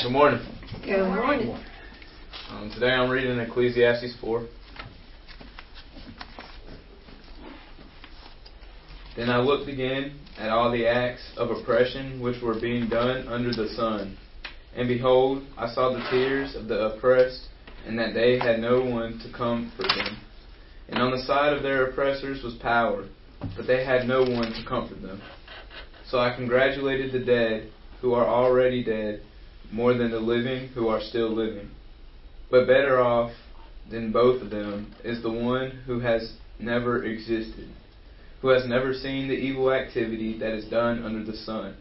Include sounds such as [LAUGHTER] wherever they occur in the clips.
Good morning. Good morning. Um, today I'm reading Ecclesiastes 4. Then I looked again at all the acts of oppression which were being done under the sun. And behold, I saw the tears of the oppressed, and that they had no one to comfort them. And on the side of their oppressors was power, but they had no one to comfort them. So I congratulated the dead who are already dead more than the living who are still living. But better off than both of them is the one who has never existed, who has never seen the evil activity that is done under the sun.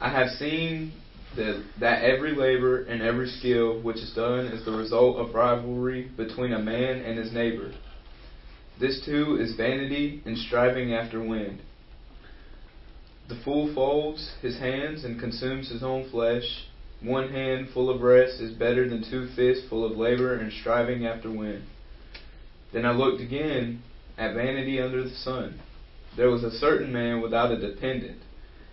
I have seen that, that every labor and every skill which is done is the result of rivalry between a man and his neighbor. This too is vanity and striving after wind. The fool folds his hands and consumes his own flesh. One hand full of rest is better than two fists full of labor and striving after wind. Then I looked again at vanity under the sun. There was a certain man without a dependent,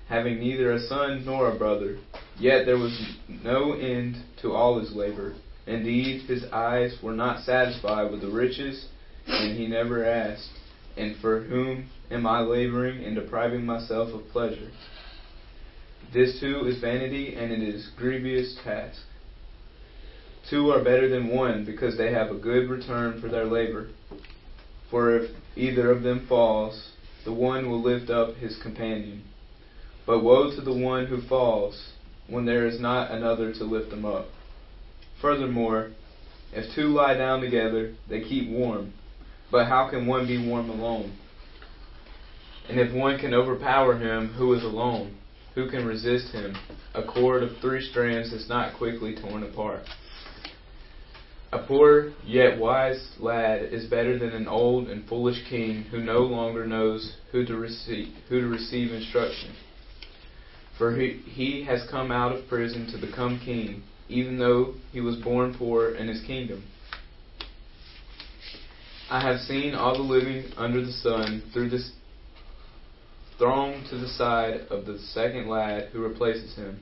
having neither a son nor a brother. Yet there was no end to all his labor. Indeed, his eyes were not satisfied with the riches, and he never asked, And for whom am I laboring and depriving myself of pleasure? This too is vanity, and it is grievous task. Two are better than one, because they have a good return for their labor. For if either of them falls, the one will lift up his companion. But woe to the one who falls, when there is not another to lift him up. Furthermore, if two lie down together, they keep warm. But how can one be warm alone? And if one can overpower him who is alone, who can resist him? A cord of three strands is not quickly torn apart. A poor yet wise lad is better than an old and foolish king who no longer knows who to receive, who to receive instruction. For he, he has come out of prison to become king, even though he was born poor in his kingdom. I have seen all the living under the sun through this thrown to the side of the second lad who replaces him.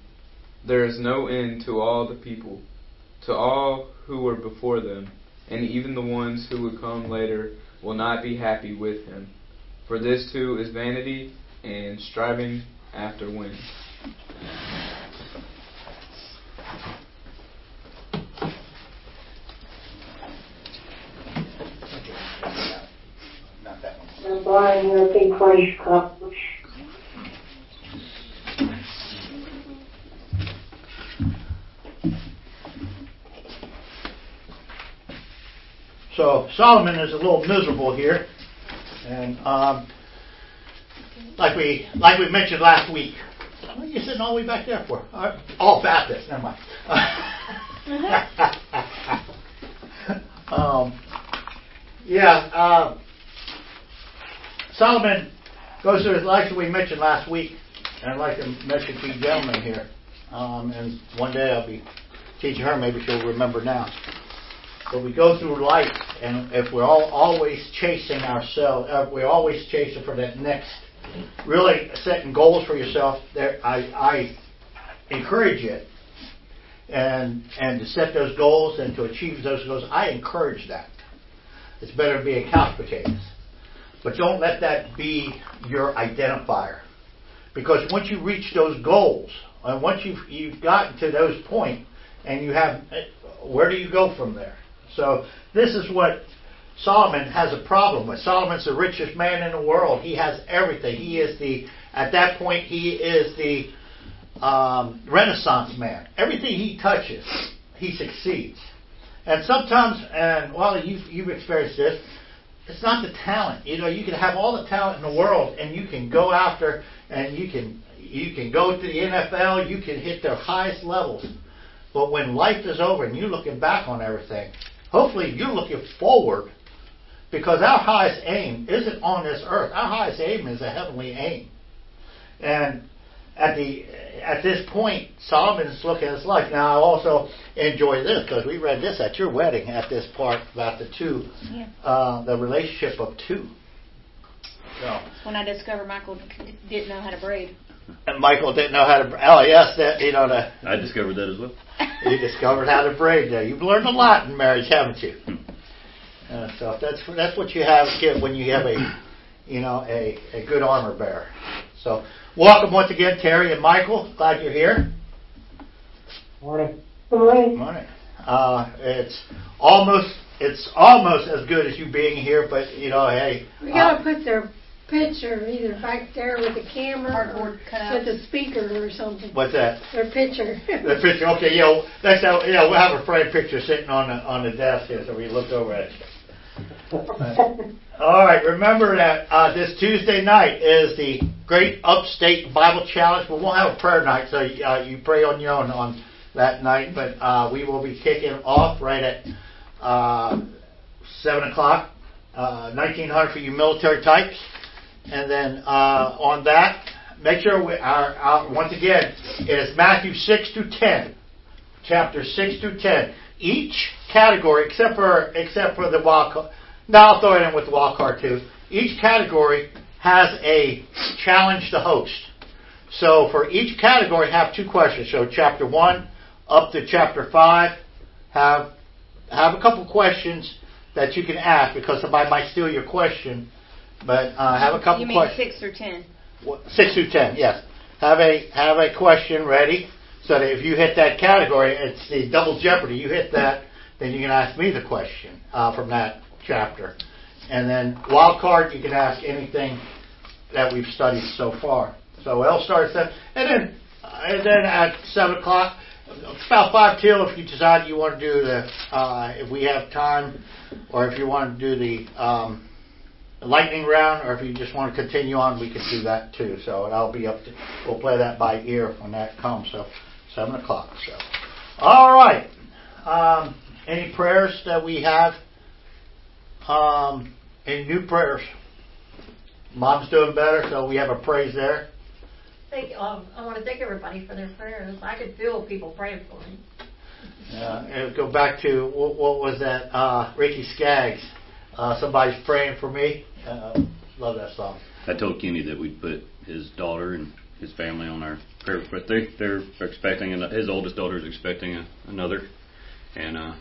There is no end to all the people, to all who were before them, and even the ones who would come later will not be happy with him. For this too is vanity and striving after wind. I'm buying your big price cup. So Solomon is a little miserable here, and um, like we like we mentioned last week. What are you sitting all the way back there for? All, Baptist. Never mind. [LAUGHS] um, yeah, uh, Solomon goes through his life that we mentioned last week, and I'd like to mention you gentlemen here. Um, and one day I'll be teaching her. Maybe she'll remember now. But we go through life, and if we're all always chasing ourselves, uh, we're always chasing for that next, really setting goals for yourself. There, I, I encourage it, and and to set those goals and to achieve those goals. I encourage that. It's better to be a couch potatoes, but don't let that be your identifier, because once you reach those goals, and once you've you've gotten to those point, and you have, where do you go from there? So this is what Solomon has a problem with. Solomon's the richest man in the world. He has everything. He is the at that point he is the um, Renaissance man. Everything he touches, he succeeds. And sometimes, and well, you've you've experienced this. It's not the talent. You know, you can have all the talent in the world, and you can go after, and you can you can go to the NFL. You can hit their highest levels. But when life is over and you're looking back on everything, hopefully you're looking forward because our highest aim isn't on this earth. Our highest aim is a heavenly aim. And at the at this point, Solomon's looking at his life. Now, I also enjoy this because we read this at your wedding at this part about the two, Yeah. uh, the relationship of two. So, When I discovered Michael didn't know how to braid. And Michael didn't know how to. Oh yes, that you know the. I discovered that as well. You discovered how to braid there. You've learned a lot in marriage, haven't you? Uh, so that's that's what you have get when you have a, you know, a, a good armor bearer. So welcome once again, Terry and Michael. Glad you're here. Morning. Good morning. Morning. Uh, it's almost it's almost as good as you being here, but you know, hey, We uh, gotta put their picture either back there with the camera or Cardboard cutouts. with the speaker or something. what's that? Their picture. [LAUGHS] The picture. Okay, yeah, know, next time, you we'll have a framed picture sitting on the on the desk here, so we look over at it. All right, remember that uh, this Tuesday night is the Great Upstate Bible Challenge. We won't have a prayer night, so uh, you pray on your own on that night. But uh, we will be kicking off right at uh, seven o'clock, uh, nineteen hundred for you military types, and then uh, on that, make sure we are uh, once again. It is Matthew six to ten, chapter six to ten. Each category, except for except for the wild card. Now I'll throw it in with the wild card too. Each category has a challenge to host. So for each category, have two questions. So chapter one up to chapter five, have have a couple questions that you can ask because somebody might steal your question. But uh, have a couple You mean questions. six or ten? What- Six through ten, yes. Have a have a question ready so that if you hit that category, it's the double jeopardy. You hit that, then you can ask me the question uh, from that chapter, and then wild card you can ask anything that we've studied so far. So I'll start at and then and then at seven o'clock, about five till if you decide you want to do the uh, if we have time, or if you want to do the um, lightning round, or if you just want to continue on, we can do that too. So I'll be up to, we'll play that by ear when that comes. So seven o'clock. So, all right. Um, any prayers that we have? Um, any new prayers? Mom's doing better, so we have a praise there. Thank, um, I want to thank everybody for their prayers. I could feel people praying for me. Uh, and go back to what, what was that? Uh, Ricky Skaggs. Uh, somebody's praying for me. Uh, love that song. I told Kenny that we'd put his daughter and his family on our prayer, but they they're expecting an, his oldest daughter is expecting a, another, and uh,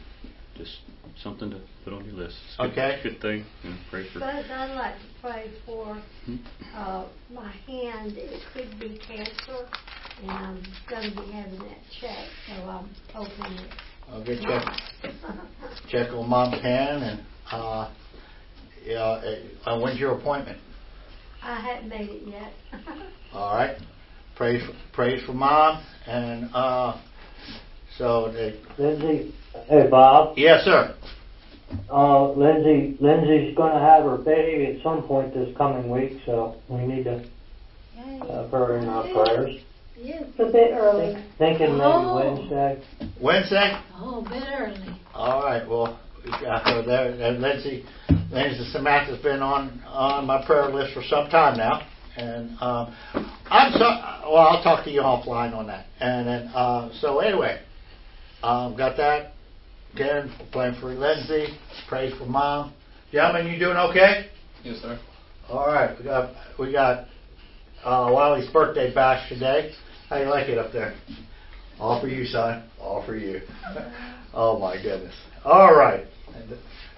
just something to put on your list. It's a good, Okay. good thing. You know, pray for. But I'd like to pray for Hmm? uh, my hand. It could be cancer, and I'm going to be having that checked, so I'm hoping it's I'll get check check on mom's hand and uh, yeah. Uh, when's your appointment? I haven't made it yet. [LAUGHS] All right. Praise praise for mom and uh, so they, Lindsay, hey Bob, yes sir. uh, Lindsay, Lindsay's gonna have her baby at some point this coming week, so we need to have her in our prayers. Yes. It's a bit early. Thinking maybe Oh. Wednesday. Wednesday. Oh, a bit early. All right. Well, there. And Lindsay, Lindsay Samantha's been on on my prayer list for some time now, and um, I'm so. Well, I'll talk to you offline on that. And then, uh, so anyway, um, got that. Again, praying for Lindsay. Pray for mom. Gentlemen, you doing okay? Yes, sir. All right. We got we got uh, Wiley's birthday bash today. How you like it up there? All for you, son. All for you. [LAUGHS] oh my goodness. All right.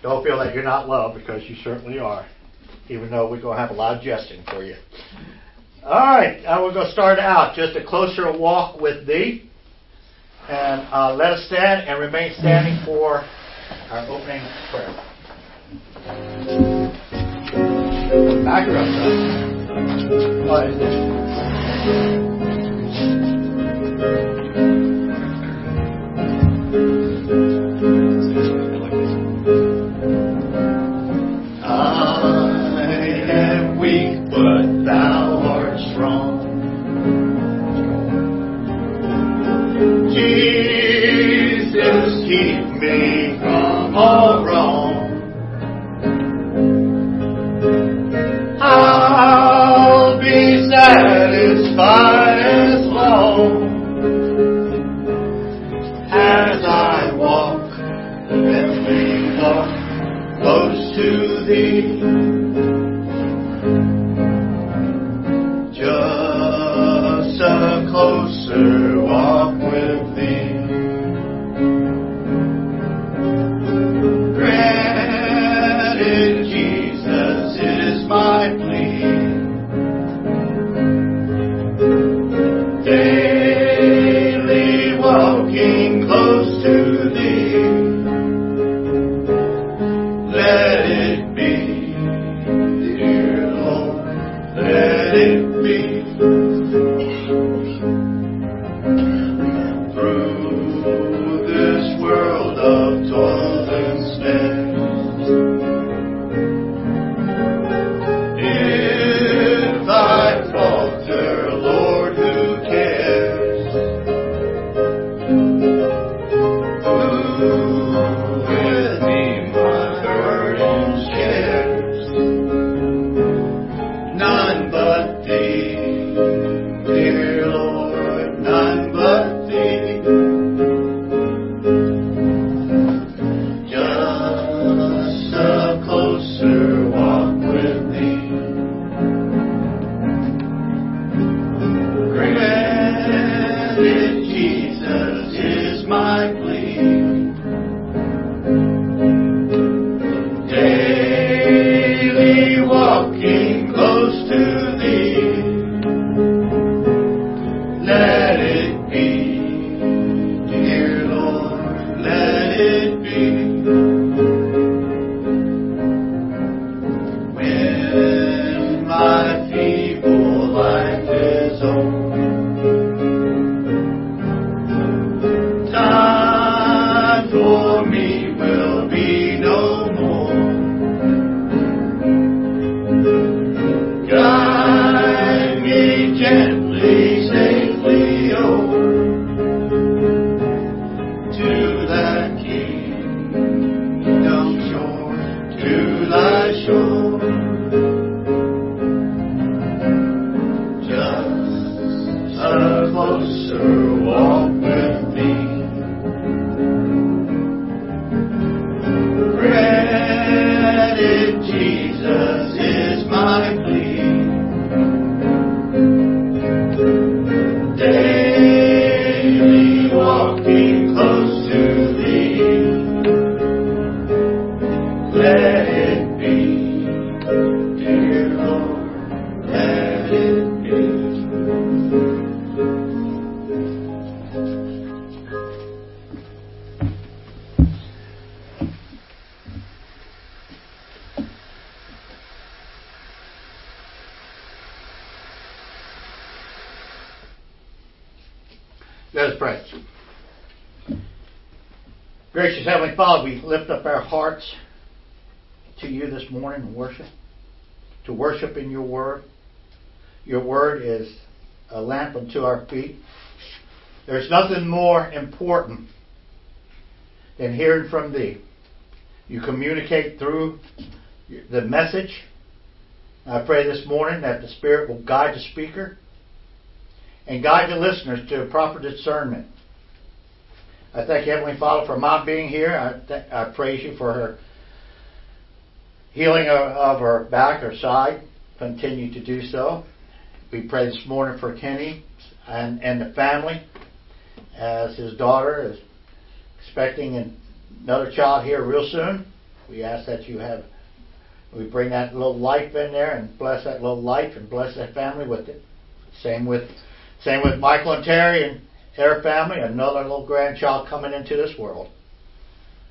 Don't feel like you're not loved because you certainly are. Even though we're going to have a lot of jesting for you. All right. Now we're going to start out just a closer walk with thee. And uh, let us stand and remain standing for our opening prayer. Back up, your word. Your word is a lamp unto our feet. There's nothing more important than hearing from thee. You communicate through the message. I pray this morning that the Spirit will guide the speaker and guide the listeners to proper discernment. I thank Heavenly Father, for Mom being here. I, th- I praise you for her healing of, of her back, her side. Continue to do so. We pray this morning for Kenny and, and the family as his daughter is expecting another child here real soon. We ask that you have, we bring that little life in there and bless that little life and bless that family with it. Same with same with Michael and Terry and their family, another little grandchild coming into this world.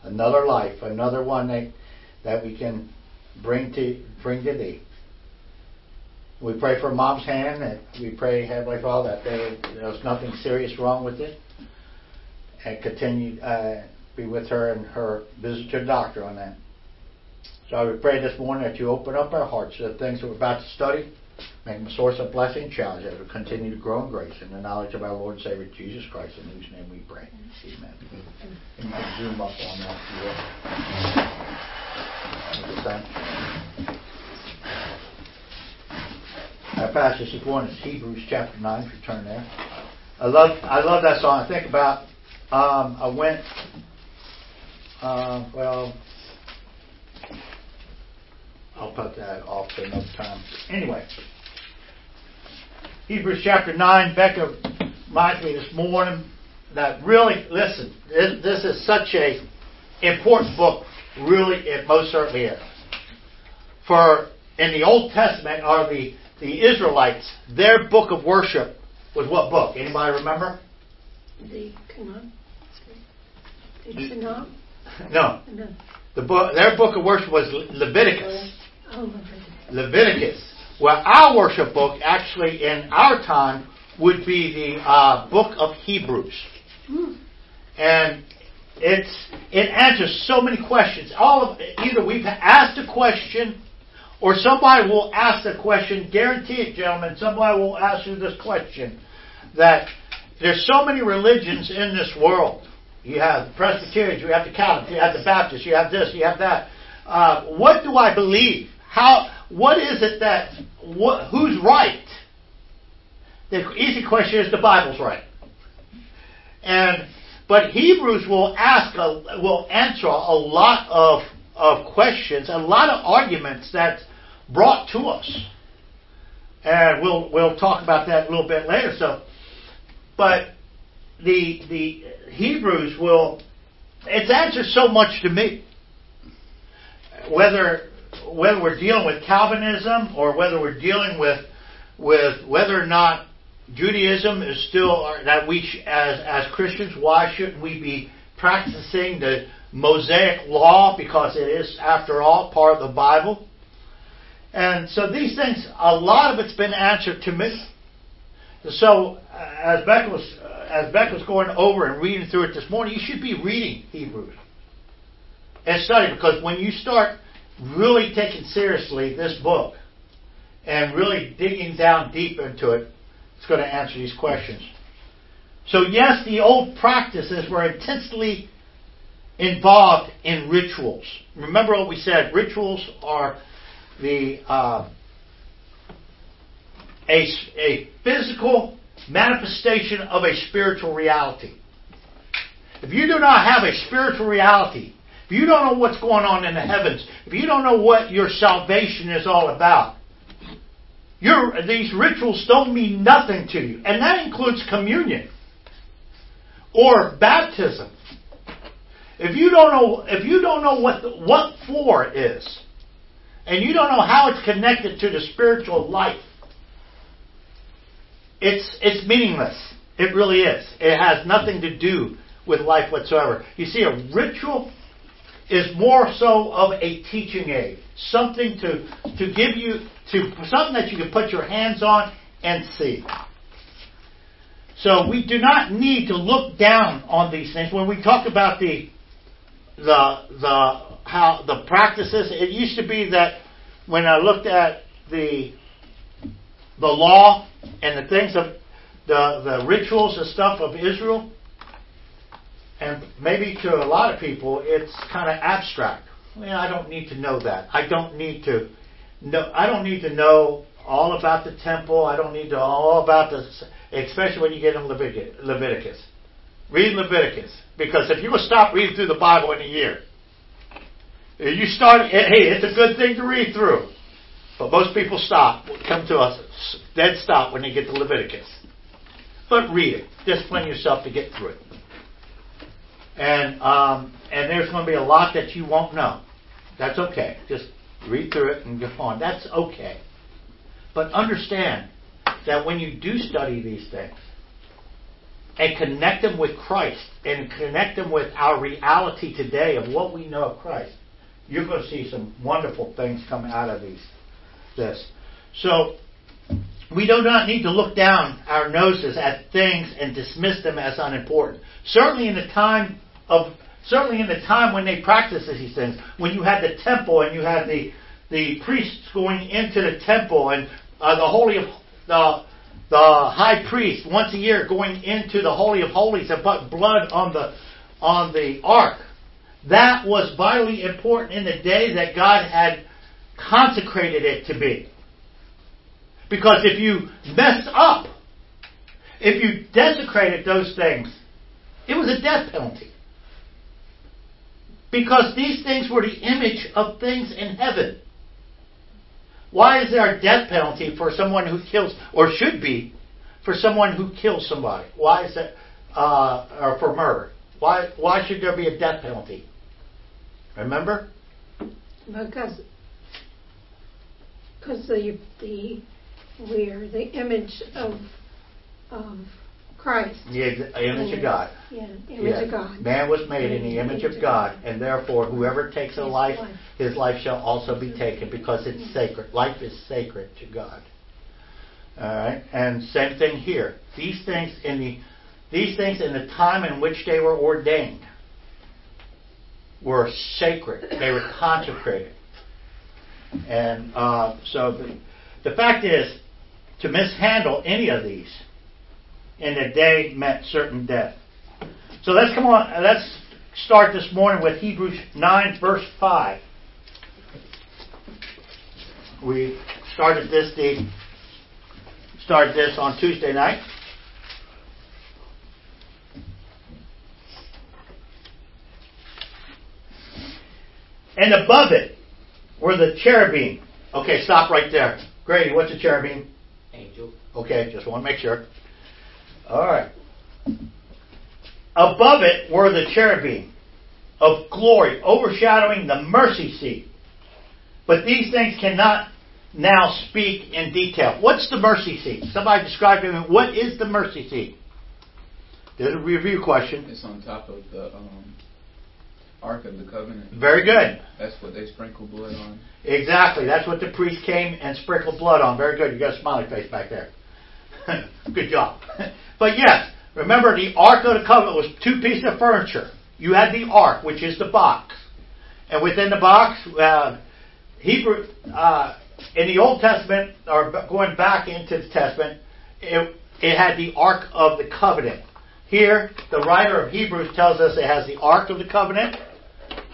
Another life, another one that, that we can bring to bring to thee. We pray for mom's hand that we pray, Heavenly Father, that there, there's nothing serious wrong with it. And continue uh, be with her and her visit to the doctor on that. So I would pray this morning that you open up our hearts to the things that we're about to study. Make them a source of blessing and challenge as we continue to grow in grace and the knowledge of our Lord and Savior Jesus Christ, in whose name we pray. Amen. And you can zoom up on that if you will. Thank you. Our passage this morning is Hebrews chapter 9, if you turn there. I love I love that song. I think about um, I went uh, well I'll put that off for another time. Anyway, Hebrews chapter 9, Becca reminds me this morning that really, listen, this, is such a important book. Really, it most certainly is. For in the Old Testament are the, the Israelites, their book of worship was what book? Anybody remember? The Canon. No. No. The book, their book of worship was Leviticus. Oh, Leviticus. Leviticus. Well, our worship book, actually, in our time, would be the uh, book of Hebrews. Hmm. And it's it answers so many questions. All of either we've asked a question, or somebody will ask the question. Guarantee it, gentlemen. Somebody will ask you this question. That there's so many religions in this world. You have the Presbyterians, you have the Catholics, you have the Baptists, you have this, you have that. Uh, what do I believe? How? What is it that? Who's right? The easy question is the Bible's right. And but Hebrews will ask a, will answer a lot of of questions, a lot of arguments that's brought to us. And we'll we'll talk about that a little bit later. So but the the Hebrews will it's answered so much to me. Whether whether we're dealing with Calvinism or whether we're dealing with with whether or not Judaism is still that we as as Christians why shouldn't we be practicing the Mosaic law because it is after all part of the Bible. And so these things a lot of it's been answered to me. So uh, as Beck was uh, as Beck was going over and reading through it this morning, you should be reading Hebrews and study because when you start really taking seriously this book and really digging down deep into it, it's going to answer these questions. So, yes, the old practices were intensely involved in rituals. Remember what we said rituals are the uh, a, a physical manifestation of a spiritual reality. If you do not have a spiritual reality, if you don't know what's going on in the heavens, if you don't know what your salvation is all about, your, these rituals don't mean nothing to you. And that includes communion or baptism. If you don't know, if you don't know what the, what for is, and you don't know how it's connected to the spiritual life, it's it's meaningless. It really is. It has nothing to do with life whatsoever. You see, a ritual is more so of a teaching aid, something to to give you to something that you can put your hands on and see. So we do not need to look down on these things when we talk about the the the how the practices. It used to be that when I looked at the the law and the things of the the rituals and stuff of Israel, and maybe to a lot of people it's kind of abstract. Well, I don't need to know that. I don't need to know. I don't need to know all about the temple. I don't need to know all about the, especially when you get in Leviticus. Read Leviticus because if you will stop reading through the Bible in a year, you start. Hey, it's a good thing to read through. But most people stop, come to us, dead stop when they get to Leviticus. But read it. Discipline yourself to get through it. And um, and there's going to be a lot that you won't know. That's okay. Just read through it and go on. That's okay. But understand that when you do study these things and connect them with Christ and connect them with our reality today of what we know of Christ, you're going to see some wonderful things come out of these this. So we do not need to look down our noses at things and dismiss them as unimportant. Certainly in the time of certainly in the time when they practiced these things, when you had the temple and you had the the priests going into the temple and uh, the holy of the the high priest once a year going into the holy of holies and put blood on the on the ark. That was vitally important in the day that God had consecrated it to be. Because if you messed up, if you desecrated those things, it was a death penalty. Because these things were the image of things in heaven. Why is there a death penalty for someone who kills, or should be, for someone who kills somebody? Why is that, uh, or for murder? Why, why should there be a death penalty? Remember? Because, because the, the, we're the image of, of Christ. The image of God. Yeah, image Yeah. of God. Man was made in the image of God, and therefore whoever takes a life, life. his life shall also be taken because it's sacred. Life is sacred to God. All right, and same thing here. These things in the these things in the time in which they were ordained were sacred. They were consecrated, and uh, so the, the fact is to mishandle any of these in the day meant certain death. So let's come on. Let's start this morning with Hebrews nine verse five. We started this the started this on Tuesday night. And above it were the cherubim. Okay, stop right there. Grady, what's a cherubim? Angel. Okay, just want to make sure. All right. Above it were the cherubim of glory, overshadowing the mercy seat. But these things cannot now speak in detail. What's the mercy seat? Somebody describe to me what is the mercy seat? There's a review question. It's on top of the um, Ark of the Covenant. Very good. That's what they sprinkle blood on. Exactly. That's what the priest came and sprinkled blood on. Very good. You got a smiley face back there. [LAUGHS] good job. [LAUGHS] but yes, remember the Ark of the Covenant was two pieces of furniture. You had the Ark, which is the box. And within the box, uh, Hebrew, uh, in the Old Testament, or going back into the Testament, it, it had the Ark of the Covenant. Here, the writer of Hebrews tells us it has the Ark of the Covenant,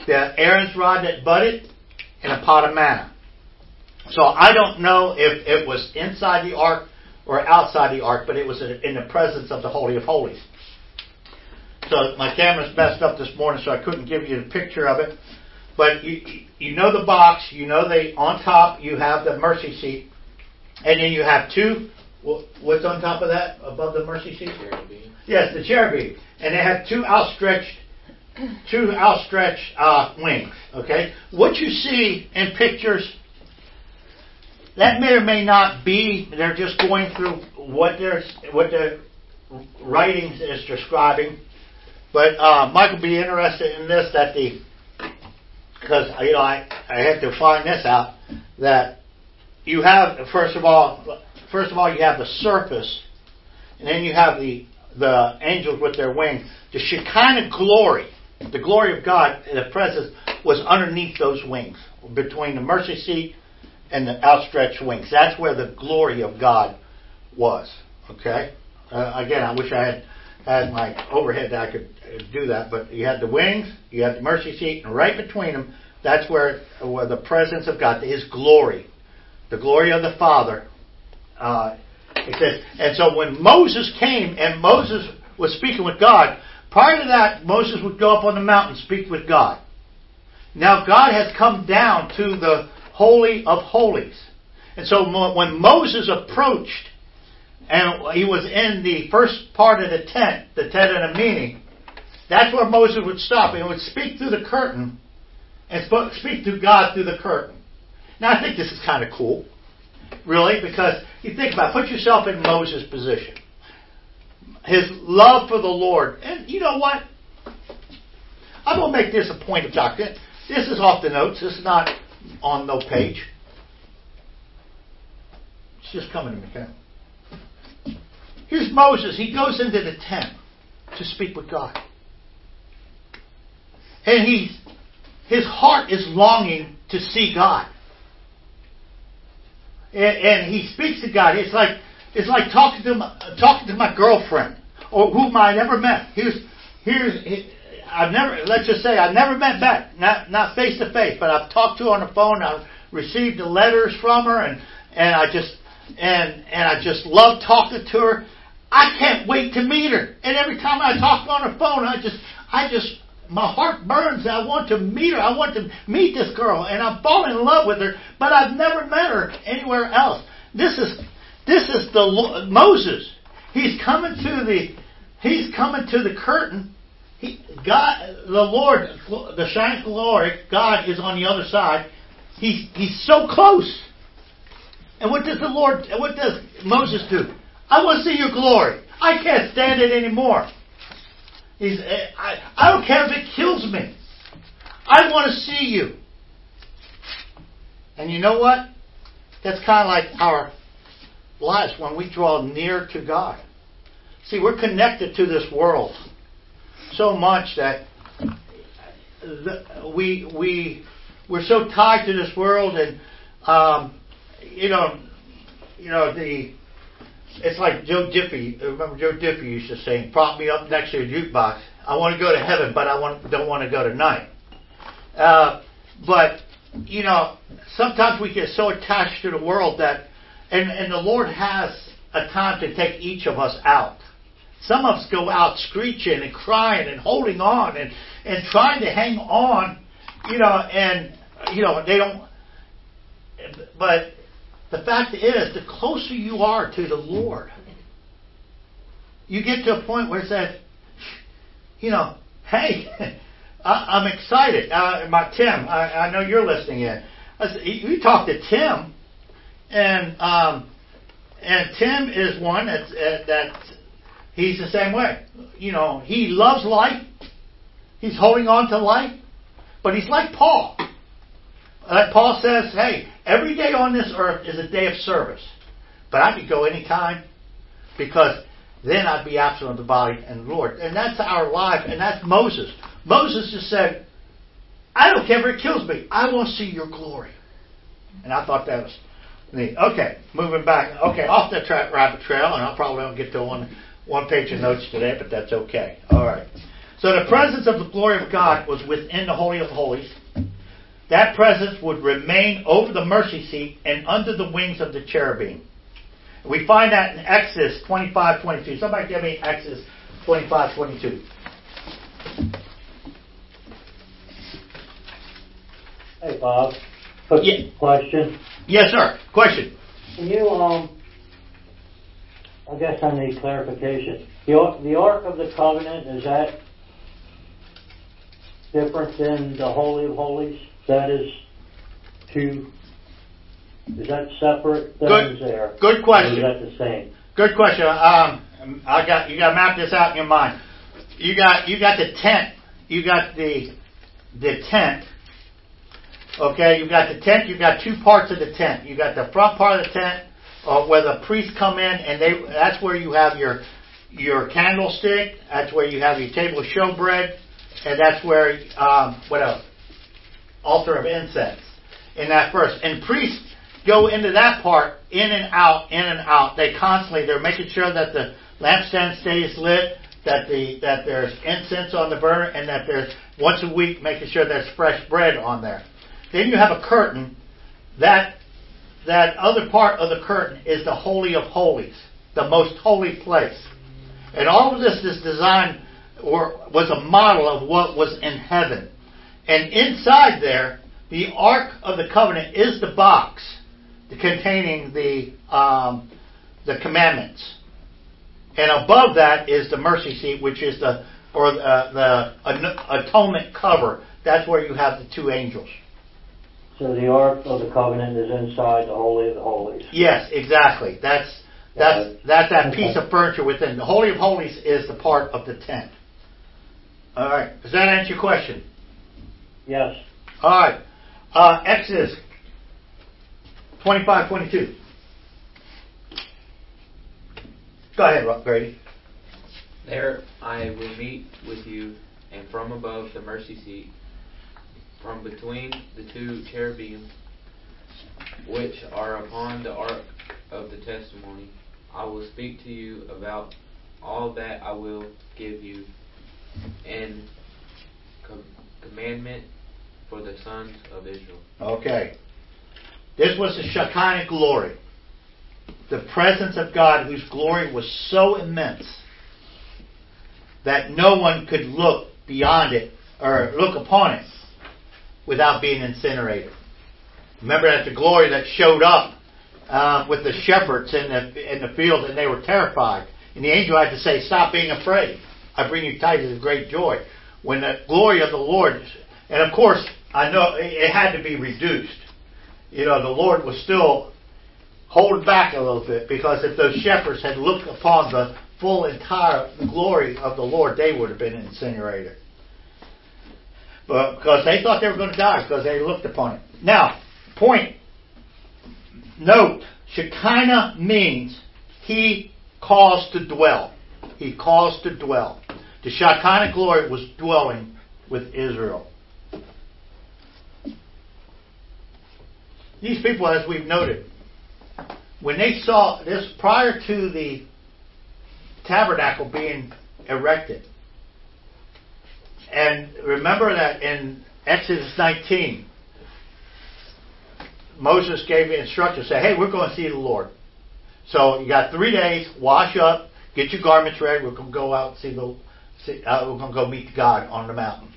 the Aaron's rod that budded, and a pot of manna. So I don't know if it was inside the ark or outside the ark, but it was in the presence of the Holy of Holies. So my camera's messed up this morning, so I couldn't give you a picture of it. But you you know the box, you know they on top you have the mercy seat, and then you have two. What's on top of that above the mercy seat? Cherubim. Yes, the cherubim, and they have two outstretched, [CLEARS THROAT] two outstretched uh, wings. Okay, what you see in pictures, that may or may not be. They're just going through what they're what the writings is describing. But uh, will be interested in this that the because you know I I had to find this out that you have first of all first of all you have the surface and then you have the the angels with their wings. The Shekinah glory, the glory of God, the presence was underneath those wings, between the mercy seat and the outstretched wings. That's where the glory of God was. Okay. Uh, again, I wish I had had my overhead that I could uh, do that, but you had the wings, you had the mercy seat, and right between them, that's where where the presence of God, His glory, the glory of the Father. Uh, it says, and so when Moses came and Moses was speaking with God, prior to that, Moses would go up on the mountain and speak with God. Now God has come down to the Holy of Holies. And so when Moses approached, and he was in the first part of the tent, the tent of the meeting, that's where Moses would stop and would speak through the curtain and speak to God through the curtain. Now I think this is kind of cool really, because you think about it, put yourself in Moses' position. His love for the Lord. And you know what? I'm going to make this a point of doctrine. This is off the notes. This is not on no page. It's just coming to me, okay? Here's Moses. He goes into the tent to speak with God. And he's, his heart is longing to see God and, and he speaks to God. It's like it's like talking to my, talking to my girlfriend or whom I never met. Here's here's I've never let's just say I've never met back, not not face to face, but I've talked to her on the phone. I've received the letters from her, and and I just and and I just love talking to her. I can't wait to meet her. And every time I talk on the phone, I just I just my heart burns. I want to meet her. I want to meet this girl, and I'm falling in love with her. But I've never met her anywhere else. This is this is the Moses. He's coming to the He's coming to the curtain. He, God, the Lord, the shining glory, God is on the other side. He's He's so close. And what does the Lord? What does Moses do? I want to see your glory. I can't stand it anymore. He's, eh, I, I don't care if it kills me. I want to see you. And you know what? That's kind of like our lives when we draw near to God. See, we're connected to this world so much that we we we're so tied to this world, and um, you know, you know the. It's like Joe Diffie. Remember Joe Diffie used to say, "Prop me up next to a jukebox. I want to go to heaven, but I want don't want to go tonight." Uh, but you know, sometimes we get so attached to the world that, and and the Lord has a time to take each of us out. Some of us go out screeching and crying and holding on and and trying to hang on, you know, and you know they don't. But the fact is, the closer you are to the Lord, you get to a point where it says, you know, hey. [LAUGHS] I, am excited. Uh, my Tim, I, I know you're listening in. I said, you talked to Tim, and um, and Tim is one that's uh, that he's the same way. You know, he loves life. He's holding on to life, but he's like Paul. Like Paul says, hey, every day on this earth is a day of service, but I could go anytime because then I'd be absent of the body and the Lord. And that's our life, and that's Moses. Moses just said, I don't care if it kills me. I want to see your glory. And I thought that was neat. Okay, moving back. Okay, off the tra- rabbit trail, and I'll probably don't get to one one page of notes today, but that's okay. All right. So the presence of the glory of God was within the Holy of Holies. That presence would remain over the mercy seat and under the wings of the cherubim. We find that in Exodus 25, 22. Somebody give me Exodus 25, 22. Hey, Bob. Quick Yeah. question. Yes, sir. Question. Can you, um, I guess I need clarification. The, the Ark of the Covenant, is that different than the Holy of Holies? That is two, is that separate Good- there? good question. Or is that the same? Good question. Um, I got you. Got to map this out in your mind. You got you got the tent. You got the the tent. Okay, you've got the tent. You've got two parts of the tent. You've got the front part of the tent, uh, where the priests come in, and they that's where you have your your candlestick. That's where you have your table of showbread, and that's where um, what else? Altar of incense. In that first, and priests go into that part in and out, in and out. They constantly they're making sure that the lampstand stays lit, that the that there's incense on the burner, and that there's once a week making sure there's fresh bread on there. Then you have a curtain. That that other part of the curtain is the holy of holies, the most holy place, and all of this is designed or was a model of what was in heaven. And inside there, the Ark of the Covenant is the box containing the um, the commandments, and above that is the mercy seat, which is the or uh, the atonement cover. That's where you have the two angels. So the Ark of the Covenant is inside the Holy of the Holies. Yes, exactly. That's that's that's that piece of furniture within the Holy of Holies is the part of the tent. All right. Does that answer your question? Yes. All right. Uh, Exodus 25, 22. Go ahead, Rob Grady. There I will meet with you, and from above the mercy seat, from between the two cherubim which are upon the ark of the testimony, I will speak to you about all that I will give you, and com- commandment for the sons of Israel. Okay. This was the Shekinah glory. The presence of God, whose glory was so immense that no one could look beyond it or look upon it without being incinerated. Remember that the glory that showed up uh, with the shepherds in the in the field, and they were terrified. And the angel had to say, Stop being afraid. I bring you tidings of great joy. When the glory of the Lord, and of course, I know it had to be reduced. You know, the Lord was still holding back a little bit because if those shepherds had looked upon the full entire glory of the Lord, they would have been incinerated. But because they thought they were going to die because they looked upon it. Now, point, note, Shekinah means he caused to dwell. He caused to dwell. The Shekinah glory was dwelling with Israel. These people, as we've noted, when they saw this prior to the tabernacle being erected, and remember that in Exodus 19, Moses gave instructions, say, hey, we're going to see the Lord. So you got three days, wash up, get your garments ready, we're going to go out and see the, see, uh, we're going to go meet God on the mountain.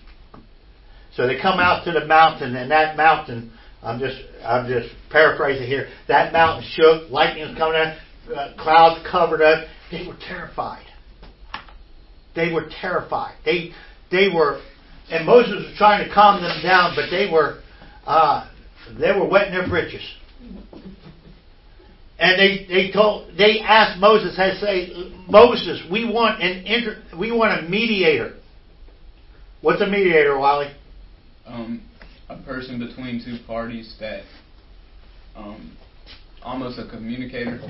So they come out to the mountain, and that mountain, I'm just, I'm just paraphrasing here, that mountain shook, lightning was coming out, uh, clouds covered it. They were terrified. They were terrified. They, they were, and Moses was trying to calm them down, but they were, uh, they were wetting their britches. And they, they told they asked Moses, they say, Moses, we want an inter, we want a mediator. What's a mediator, Wally? Um, a person between two parties that um, almost a communicator.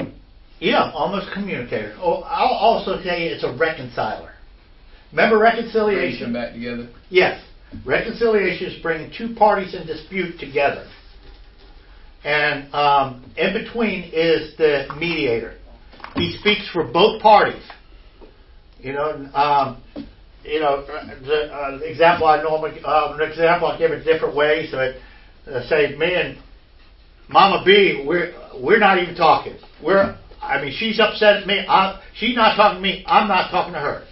Yeah, almost communicator. Oh, I'll also say it's a reconciler. Remember reconciliation? Back together. Yes. Reconciliation is bringing two parties in dispute together. And um, in between is the mediator. He speaks for both parties. You know, um, you know, the, uh, example I normally, uh, an example I give it different ways. So, it, uh, say, me and Mama B, we're we're not even talking. We're, I mean, she's upset at me. I'm, she's not talking to me. I'm not talking to her.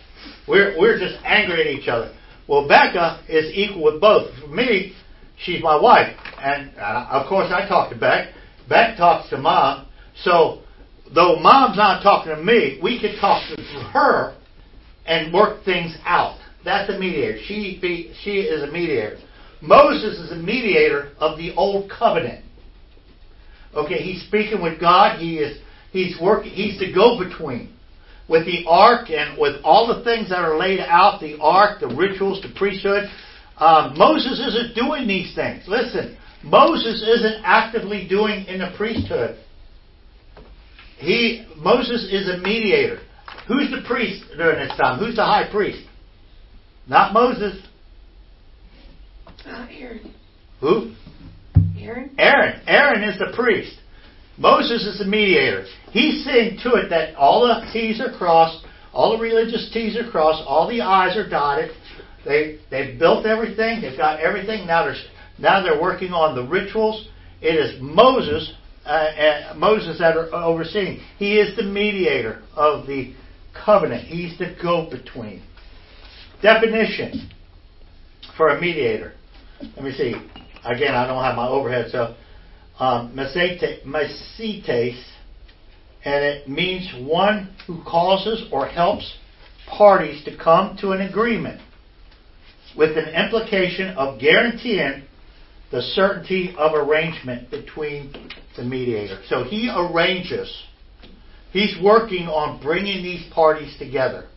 We're we're just angry at each other. Well, Becca is equal with both. For me, she's my wife, and uh, of course I talk to Beck. Beck talks to Mom. So, though Mom's not talking to me, we can talk to her and work things out. That's a mediator. She be, she is a mediator. Moses is a mediator of the old covenant. Okay, he's speaking with God. He is he's working. He's the go-between with the ark and with all the things that are laid out. The ark, the rituals, the priesthood. Um, Moses isn't doing these things. Listen, Moses isn't actively doing in the priesthood. He Moses is a mediator. Who's the priest during this time? Who's the high priest? Not Moses. Uh, Aaron. Who? Aaron? Aaron. Aaron is the priest. Moses is the mediator. He's seeing to it that all the T's are crossed, all the religious T's are crossed, all the I's are dotted. They they've built everything. They've got everything. Now they're now they're working on the rituals. It is Moses, uh, uh, Moses that are overseeing. He is the mediator of the covenant. He's the go-between. Definition for a mediator. Let me see. Again, I don't have my overhead, so um, mesites, and it means one who causes or helps parties to come to an agreement with an implication of guaranteeing the certainty of arrangement between the mediator. So he arranges. He's working on bringing these parties together.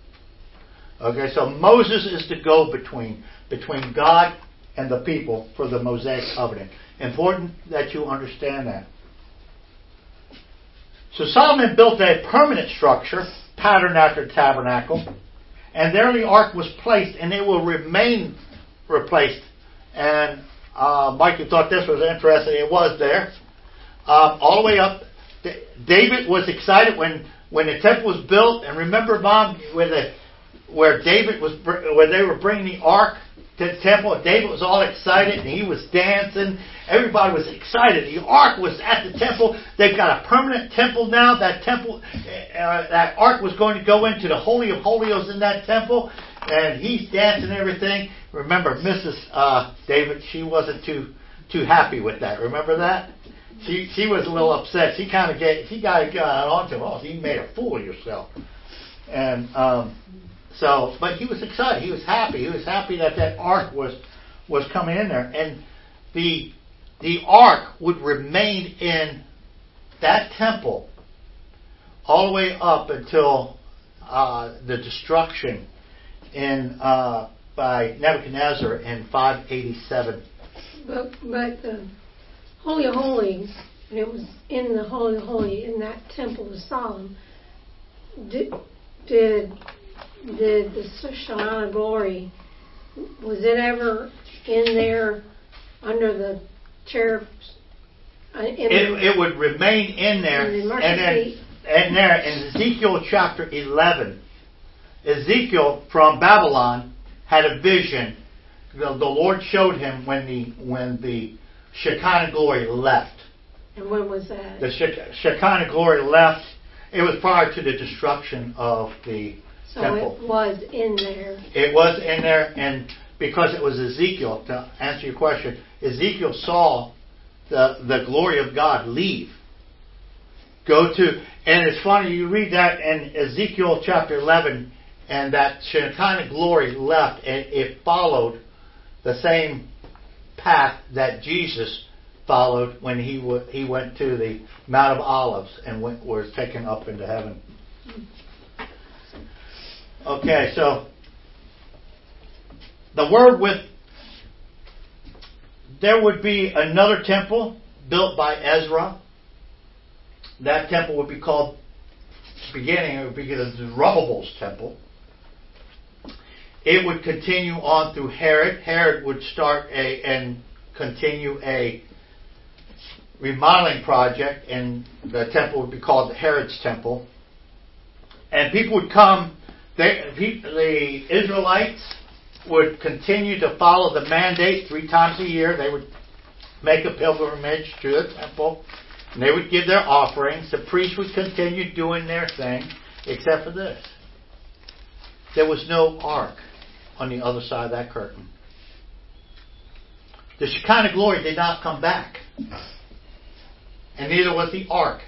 Okay, so Moses is the go-between between God and the people for the Mosaic covenant. Important that you understand that. So Solomon built a permanent structure, patterned after the tabernacle, and there the ark was placed, and it will remain replaced. And uh, Mike, you thought this was interesting. It was there. Um, all the way up. David was excited when, when the temple was built. And remember, Mom, where the where David was where they were bringing the ark to the temple. David was all excited and he was dancing. Everybody was excited. The ark was at the temple. They've got a permanent temple now. That temple, uh, that ark was going to go into the holy of holies in that temple, and he's dancing everything. Remember, Mrs. Uh, David, she wasn't too too happy with that. Remember that? She she was a little upset. She kind of get she got got onto him. Oh, you made a fool of yourself. And um, so, but he was excited. He was happy. He was happy that that ark was was coming in there, and the the ark would remain in that temple all the way up until uh, the destruction in uh, by Nebuchadnezzar in 587. But but the Holy of Holies, and it was in the Holy of Holy in that temple of Solomon. Did did did the Shekinah glory was it ever in there under the cherubs? Uh, It, the, it would remain in there, in the and then and there in Ezekiel chapter 11, Ezekiel from Babylon had a vision. The, the Lord showed him when the when the Shekinah glory left. And when was that? The Shek- Shekinah glory left. It was prior to the destruction of the so temple. it was in there. It was in there, and because it was Ezekiel, to answer your question, Ezekiel saw the the glory of God leave. Go to, and it's funny, you read that in Ezekiel chapter 11, and that Shekinah glory left, and it followed the same path that Jesus followed when he w- he went to the Mount of Olives and went, was taken up into heaven. Okay, so the word with there would be another temple built by Ezra. That temple would be called beginning it would be the Zerubbabel's temple. It would continue on through Herod. Herod would start a and continue a remodeling project, and the temple would be called Herod's temple. And people would come. They, the Israelites would continue to follow the mandate three times a year. They would make a pilgrimage to the temple, and they would give their offerings. The priests would continue doing their thing, except for this. There was no ark on the other side of that curtain. The Shekinah glory did not come back. And neither was the ark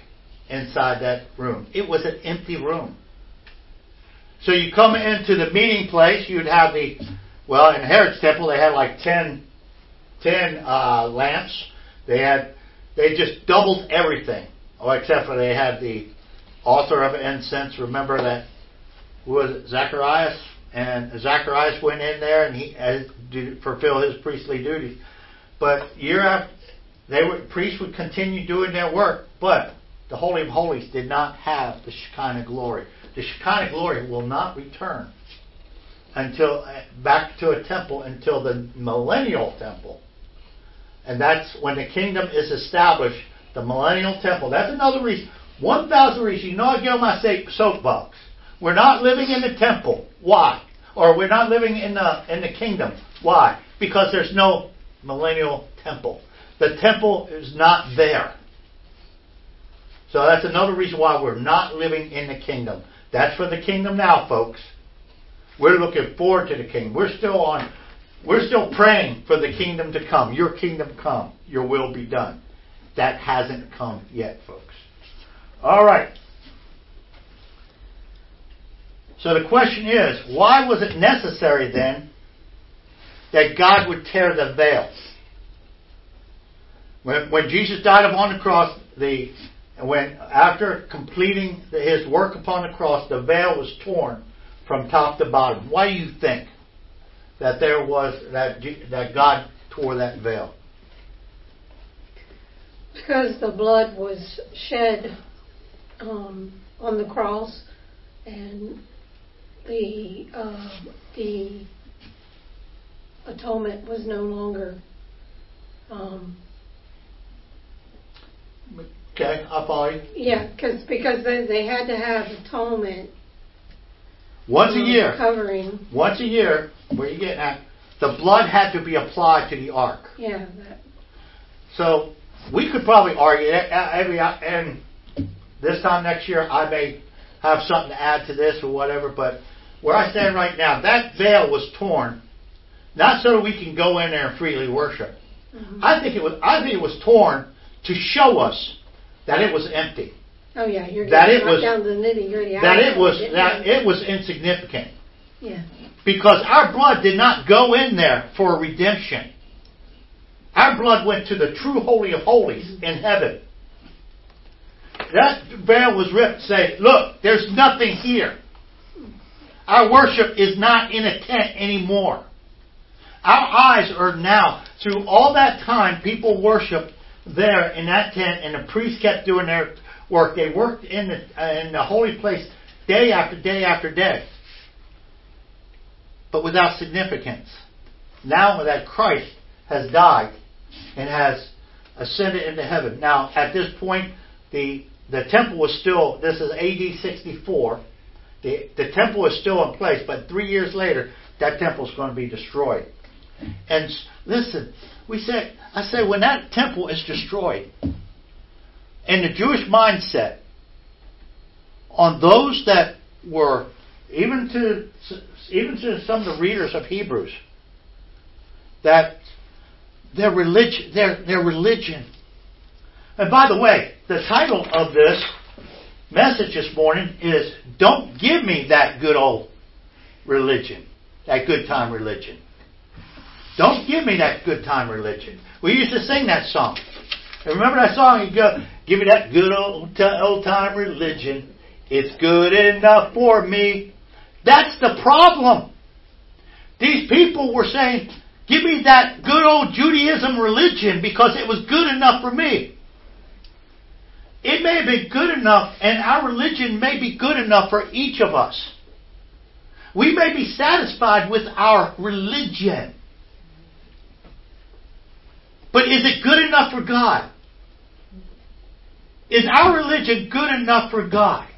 inside that room. It was an empty room. So you come into the meeting place, you'd have the, well, in Herod's temple, they had like 10, 10 uh, lamps. They had, they just doubled everything. Oh, except for they had the altar of incense. Remember that was Zacharias? And Zacharias went in there and he uh, to fulfill his priestly duties. But year after, they would priests would continue doing their work, but the Holy of Holies did not have the Shekinah glory. The Shekinah glory will not return until uh, back to a temple until the millennial temple, and that's when the kingdom is established. The millennial temple. That's another reason. One thousand reasons. You know, I get on my soapbox. We're not living in the temple. Why? Or we're not living in the in the kingdom. Why? Because there's no millennial temple. The temple is not there. So that's another reason why we're not living in the kingdom. That's for the kingdom now, folks. We're looking forward to the kingdom. We're still on we're still praying for the kingdom to come. Your kingdom come. Your will be done. That hasn't come yet, folks. All right. So the question is, why was it necessary then that God would tear the veil? When, when Jesus died upon the cross, the when after completing his work upon the cross, the veil was torn from top to bottom. Why do you think that there was that that God tore that veil? Because the blood was shed um, on the cross, and the uh, the atonement was no longer. Um, Okay, I follow you. yeah, cause, because they, they had to have atonement. Once a year, Covering, once a year, where you getting at? The blood had to be applied to the ark. yeah, that, So we could probably argue uh, every and this time next year I may have something to add to this or whatever. But where I stand right now, that veil was torn, not so that we can go in there and freely worship. mhm. I think it was. I think it was torn to show us that it was empty. Oh yeah, you're That it was- down to the nitty gritty. that it was that it was insignificant Yeah. because our blood did not go in there for redemption. Our blood went to the true holy of holies in heaven. That veil was ripped. Say, look, there's nothing here. Our worship is not in a tent anymore. Our eyes are now, through all that time, people worship there in that tent, and the priests kept doing their work. They worked in the, uh, in the holy place day after day after day, but without significance. Now that Christ has died and has ascended into heaven. Now, at this point, the the temple was still. This is AD 64. The the temple is still in place, but three years later, that temple is going to be destroyed. And listen, we say, I say, when that temple is destroyed, in the Jewish mindset, on those that were, even to even to some of the readers of Hebrews, that their religion, their their religion. And by the way, the title of this message this morning is "Don't give me that good old religion, that good time religion." Don't give me that good time religion. We used to sing that song. And remember that song? You go, give me that good old old time religion. It's good enough for me. That's the problem. These people were saying, give me that good old Judaism religion because it was good enough for me. It may been good enough, and our religion may be good enough for each of us. We may be satisfied with our religion. But is it good enough for God? Is our religion good enough for God?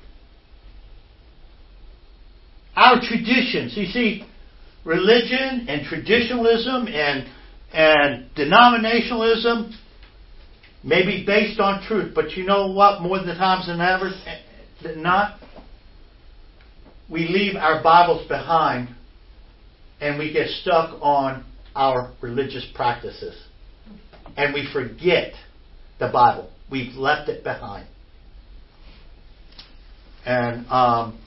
Our traditions, you see, religion and traditionalism and and denominationalism may be based on truth, but you know what? More than times than ever than not, we leave our Bibles behind and we get stuck on our religious practices and we forget the Bible. We've left it behind. And um,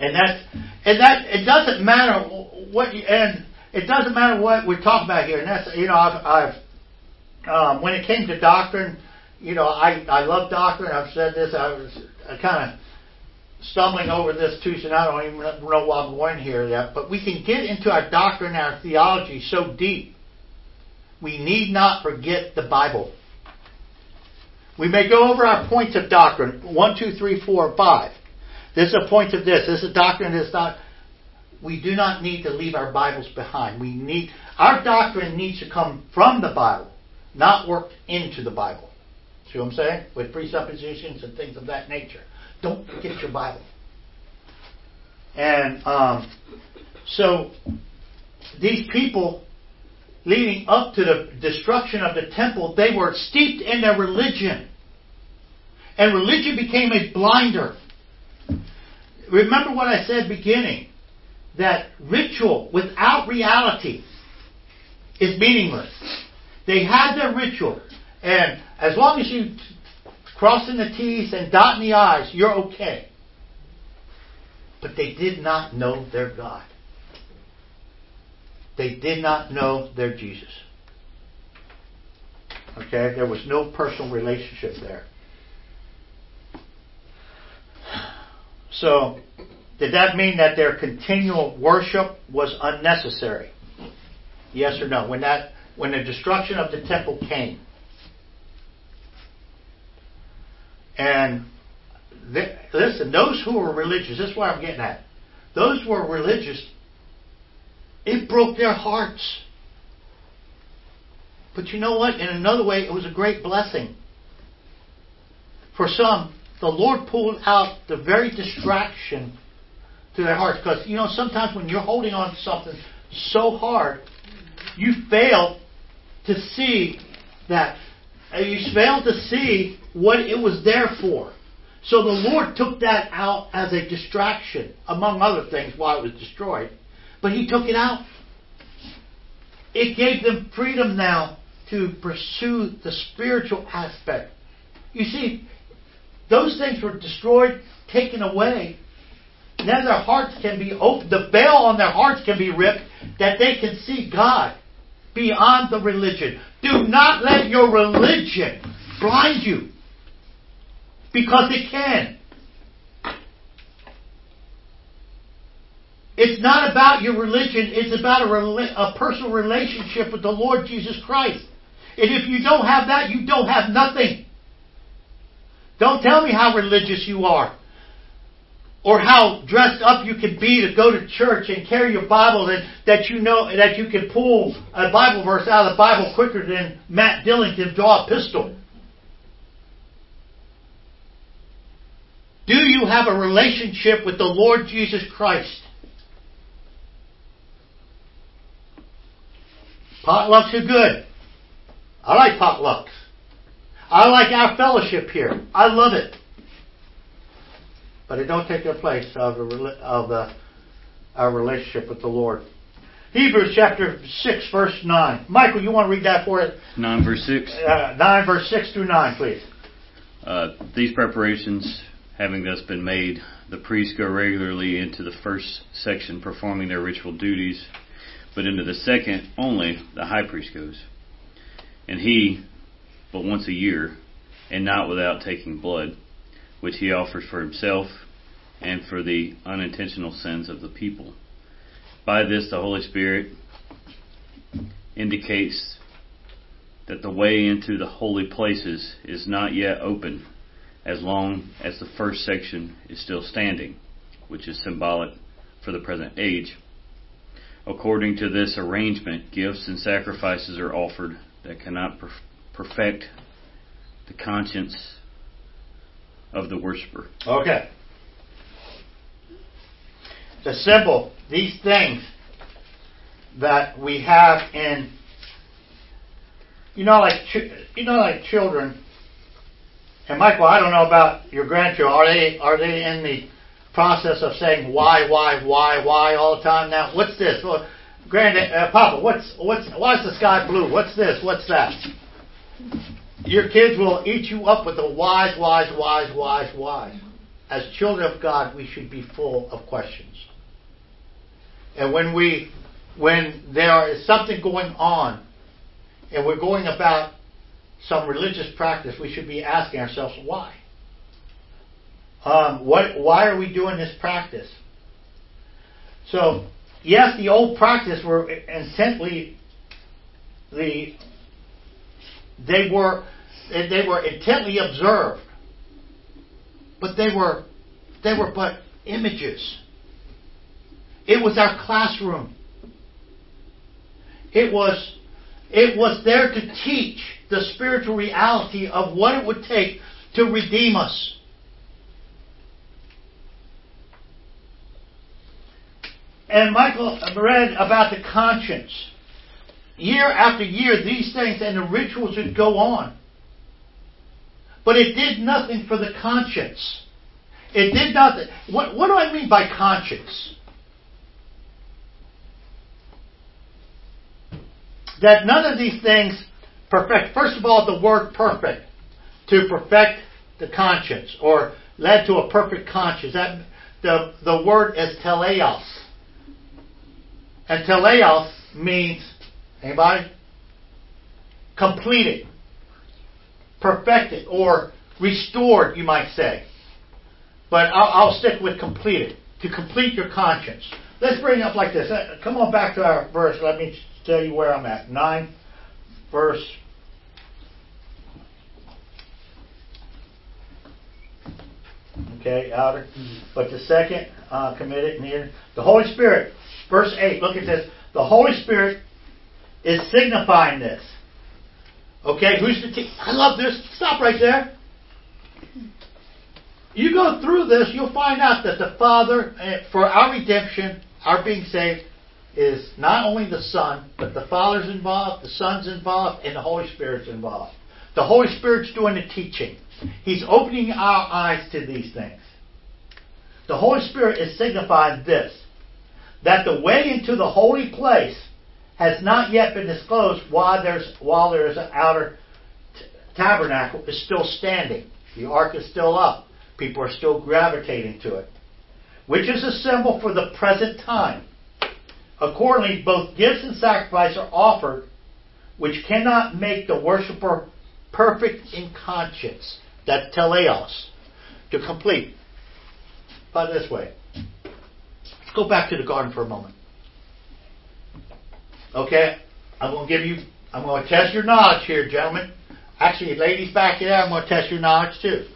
and that and that it doesn't matter what you, and it doesn't matter what we're talking about here. And that's you know I've, I've um, when it came to doctrine, you know I I love doctrine. I've said this. I was kind of stumbling over this too, so I don't even know why I'm going here yet. But we can get into our doctrine, our theology so deep we need not forget the Bible. We may go over our points of doctrine one, two, three, four, five. This is a point of this. This is a doctrine. This not. We do not need to leave our Bibles behind. We need our doctrine needs to come from the Bible, not worked into the Bible. See what I'm saying? With presuppositions and things of that nature. Don't forget your Bible. And um, so these people leading up to the destruction of the temple, they were steeped in their religion. And religion became a blinder. Remember what I said beginning that ritual without reality is meaningless. They had their ritual, and as long as you crossing the T's and dotting the I's, you're okay. But they did not know their God. They did not know their Jesus. Okay? There was no personal relationship there. So, did that mean that their continual worship was unnecessary? Yes or no? When that when the destruction of the temple came. And th- listen, those who were religious, this is where I'm getting at. Those who were religious, it broke their hearts. But you know what? In another way, it was a great blessing. For some, the Lord pulled out the very distraction to their hearts. Because, you know, sometimes when you're holding on to something so hard, you fail to see that. uh, You fail to see what it was there for. So the Lord took that out as a distraction, among other things, why it was destroyed. But He took it out. It gave them freedom now to pursue the spiritual aspect. You see, those things were destroyed, taken away, Now their hearts can be opened. The veil on their hearts can be ripped that they can see God beyond the religion. Do not let your religion blind you because it can. It's not about your religion, it's about a, rela- a personal relationship with the Lord Jesus Christ. And if you don't have that, you don't have nothing. Don't tell me how religious you are or how dressed up you can be to go to church and carry your Bible and that you know that you can pull a Bible verse out of the Bible quicker than Matt Dillon can draw a pistol. Do you have a relationship with the Lord Jesus Christ? Potlucks are good. I like potlucks. I like our fellowship here. I love it. But it don't take the place of, the, of the, our relationship with the Lord. Hebrews chapter 6, verse 9. Michael, you want to read that for us? 9 verse 6. Uh, 9 verse 6 through 9, please. Uh, these preparations having thus been made, the priests go regularly into the first section performing their ritual duties, but into the second only the high priest goes. And he, but once a year, and not without taking blood, which he offers for himself and for the unintentional sins of the people. By this, the Holy Spirit indicates that the way into the holy places is not yet open as long as the first section is still standing, which is symbolic for the present age. According to this arrangement, gifts and sacrifices are offered that cannot perfect the conscience of the worshiper. Okay. The symbol, these things that we have in, you know, like you know, like children. And Michael, I don't know about your grandchildren. Are they are they in the process of saying why, why, why, why all the time now? What's this? Well, Grand, uh, Papa, what's what's why is the sky blue? What's this? What's that? Your kids will eat you up with a wise, wise, wise, wise, wise. As children of God, we should be full of questions. And when we, when there is something going on, and we're going about some religious practice, we should be asking ourselves why. Um, what? Why are we doing this practice? So yes, the old practice were intently the they were they were intently observed, but they were they were but images. It was our classroom. It was it was there to teach the spiritual reality of what it would take to redeem us. And Michael read about the conscience. Year after year, these things and the rituals would go on. But it did nothing for the conscience. It did nothing. What, what do I mean by conscience? That none of these things perfect. First of all, the word perfect. To perfect the conscience or led to a perfect conscience. That the, the word is teleos. And teleos means, anybody? Completed, perfected, or restored, you might say. But I'll, I'll stick with completed, to complete your conscience. Let's bring it up like this. Uh, come on back to our verse. Let me tell you where I'm at. 9, verse Okay, outer. But the second, uh, committed near the Holy Spirit. Verse 8, look at this. The Holy Spirit is signifying this. Okay, who's the te- I love this. Stop right there. You go through this, you'll find out that the Father, eh, for our redemption, our being saved, is not only the Son, but the Father's involved, the Son's involved, and the Holy Spirit's involved. The Holy Spirit's doing the teaching. He's opening our eyes to these things. The Holy Spirit is signifying this that the way into the holy place has not yet been disclosed while there's while there is an outer t- tabernacle is still standing. The ark is still up. People are still gravitating to it, which is a symbol for the present time. Accordingly, both gifts and sacrifice are offered, which cannot make the worshiper perfect in conscience. That teleos, to complete. By this way, go back to the garden for a moment. Okay, I'm going to give you, I'm going to test your knowledge here, gentlemen. Actually, ladies back here, I'm going to test your knowledge too.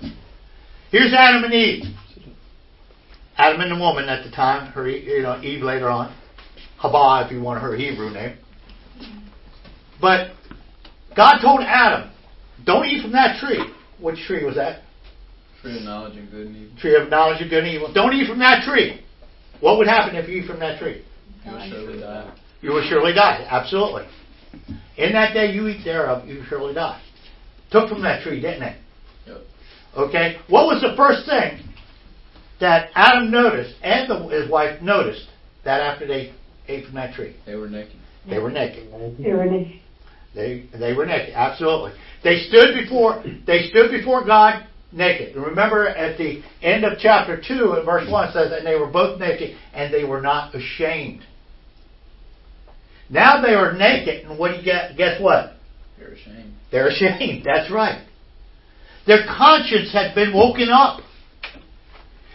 Here's Adam and Eve. Adam and the woman at the time, her, you know, Eve later on. Haba, if you want her Hebrew name. But God told Adam, don't eat from that tree. Which tree was that? Tree of knowledge and good and evil. Tree of knowledge of good and evil. Don't eat from that tree. What would happen if you eat from that tree? You will surely die. You will surely die. Absolutely. In that day you eat thereof, you surely die. Took from that tree, didn't it? Yep. Okay. What was the first thing that Adam noticed and the, his wife noticed that after they ate from that tree? They were naked. They were naked. Tyranny. They they were naked. Absolutely. They stood before they stood before God naked. Remember at the end of chapter two, in verse one, it says, "And they were both naked, and they were not ashamed." Now they are naked, and what do you get? Guess what? They're ashamed. They're ashamed. That's right. Their conscience had been woken up.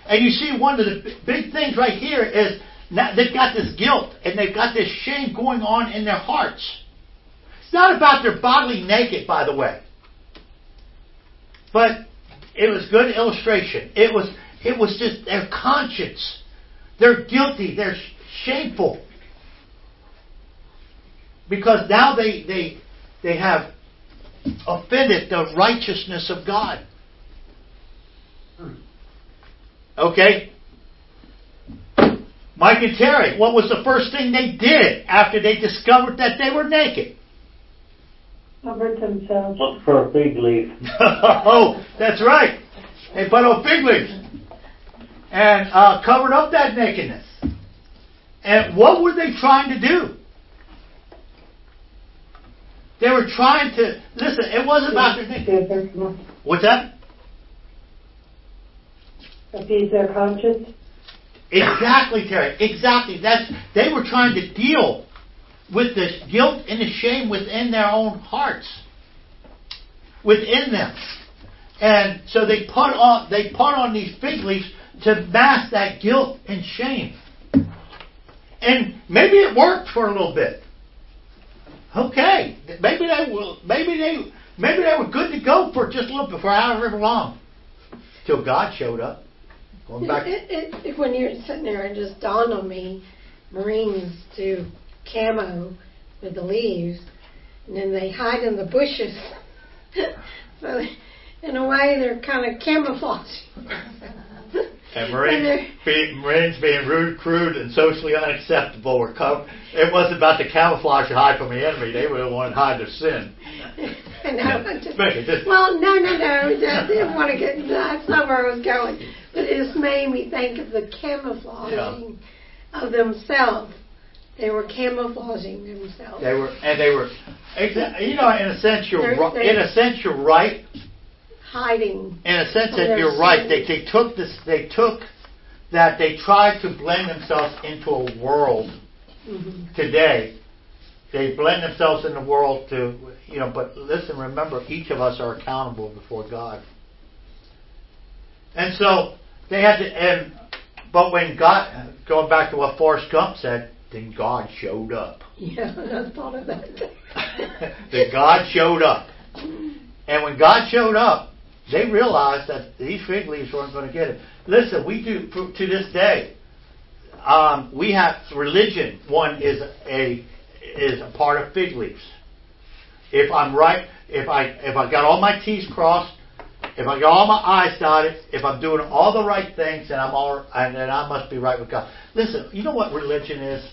And you see, one of the big things right here is now they've got this guilt and they've got this shame going on in their hearts. It's not about their bodily naked, by the way. But it was good illustration. It was it was just their conscience. They're guilty. They're shameful because now they they they have offended the righteousness of God. Okay? Mike and Terry, what was the first thing they did after they discovered that they were naked? Covered themselves. Look for a fig leaf. [LAUGHS] oh, that's right. They put on fig leaves and uh, covered up that nakedness. And what were they trying to do? They were trying to listen. It wasn't about their nakedness. What's that? Appease their conscience. Exactly, Terry. Exactly. That's they were trying to deal with the guilt and the shame within their own hearts, within them, and so they put on they put on these fig leaves to mask that guilt and shame. And maybe it worked for a little bit. Okay, maybe they will. Maybe they maybe they were good to go for just a little bit, for however long, till God showed up. Going back. It, it, it, when you're sitting there, it just dawned on me Marines do camo with the leaves, and then they hide in the bushes. [LAUGHS] so, in a way, they're kind of camouflaging. [LAUGHS] And Marines, they're- Marines being rude, crude, and socially unacceptable were co- It wasn't about the camouflage to hide from the enemy. They were the one to hide their sin. [LAUGHS] I just- But it just- well, no, no, no. I didn't want to get into that. That's not where I was going. But it just made me think of the camouflaging of themselves. They were camouflaging themselves. They were, and they were, you know, in a sense, you're They're- ri- they're- in a sense you're right. hiding. In a sense that you're right. They they took this. They took that. They tried to blend themselves into a world Mhm. today. They blend themselves in the world to, you know, but listen, remember, each of us are accountable before God. And so they had to, and, but when God, going back to what Forrest Gump said, then God showed up. Yeah, I thought of that. [LAUGHS] that God showed up. And when God showed up, they realized that these fig leaves weren't going to get it. Listen, we do to this day. Um, we have religion. One is a is a part of fig leaves. If I'm right, if I if I got all my T's crossed, if I got all my I's dotted, if I'm doing all the right things, then I'm all and then I must be right with God. Listen, you know what religion is?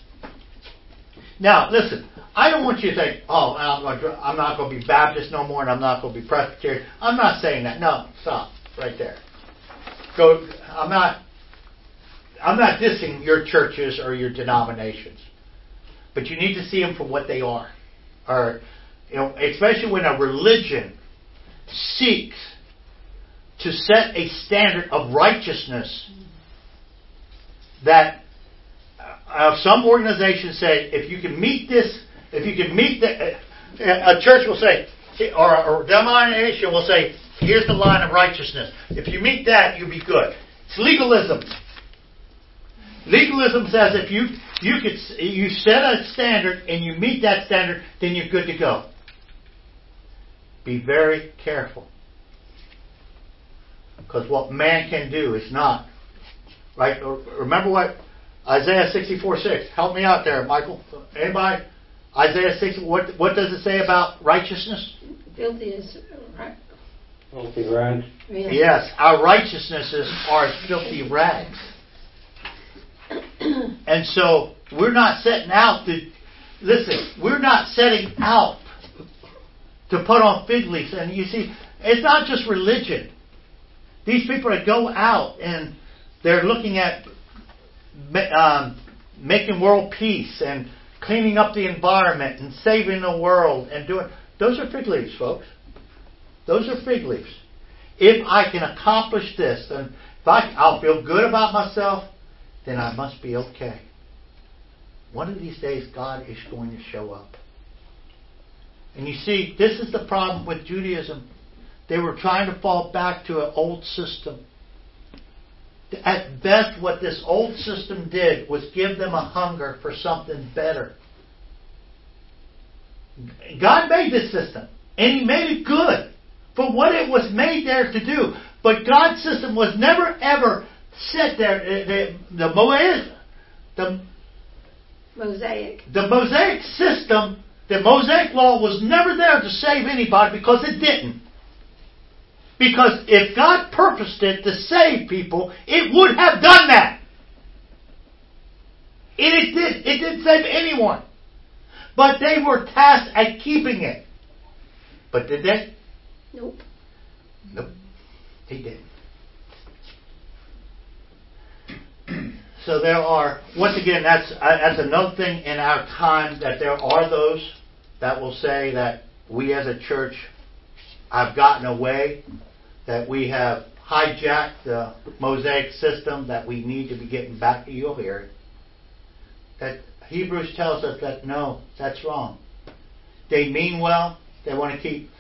Now, listen, I don't want you to think, oh, I'm, not going to be Baptist no more and I'm not going to be Presbyterian. I'm not saying that. No, stop right there. Go. I'm not. I'm not dissing your churches or your denominations, but you need to see them for what they are, or you know, especially when a religion seeks to set a standard of righteousness that some organizations say if you can meet this, if you can meet the, a church will say, or, or denomination will say, here's the line of righteousness. If you meet that, you'll be good. It's legalism. Legalism says if you you could you set a standard and you meet that standard, then you're good to go. Be very careful. Because what man can do is not. Right? Remember what Isaiah 64 6. Help me out there, Michael. Anybody? Isaiah 6, what, what does it say about righteousness? Filthy is right. Filthy rags. Yeah. Yes, our righteousnesses are as filthy rags. [COUGHS] and so we're not setting out to, listen, we're not setting out to put on fig leaves. And you see, it's not just religion. These people that go out and they're looking at um, making world peace and cleaning up the environment and saving the world and doing those are fig leaves, folks. Those are fig leaves. If I can accomplish this, then if I, I'll feel good about myself, then I must be okay. One of these days, God is going to show up. And you see, this is the problem with Judaism. They were trying to fall back to an old system. At best, what this old system did was give them a hunger for something better. God made this system, and He made it good for what it was made there to do. But God's system was never ever set there. The, the, the Mosaic, the Mosaic. The Mosaic system, the Mosaic law was never there to save anybody because it didn't. Because if God purposed it to save people, it would have done that. And it did. It didn't save anyone. But they were tasked at keeping it. But did they? Nope. Nope. They didn't. So there are, once again, that's, uh, that's another thing in our time that there are those that will say that we as a church have gotten away that we have hijacked the Mosaic system, that we need to be getting back to. You'll. That Hebrews tells us that no, that's wrong. They mean well. They want to keep.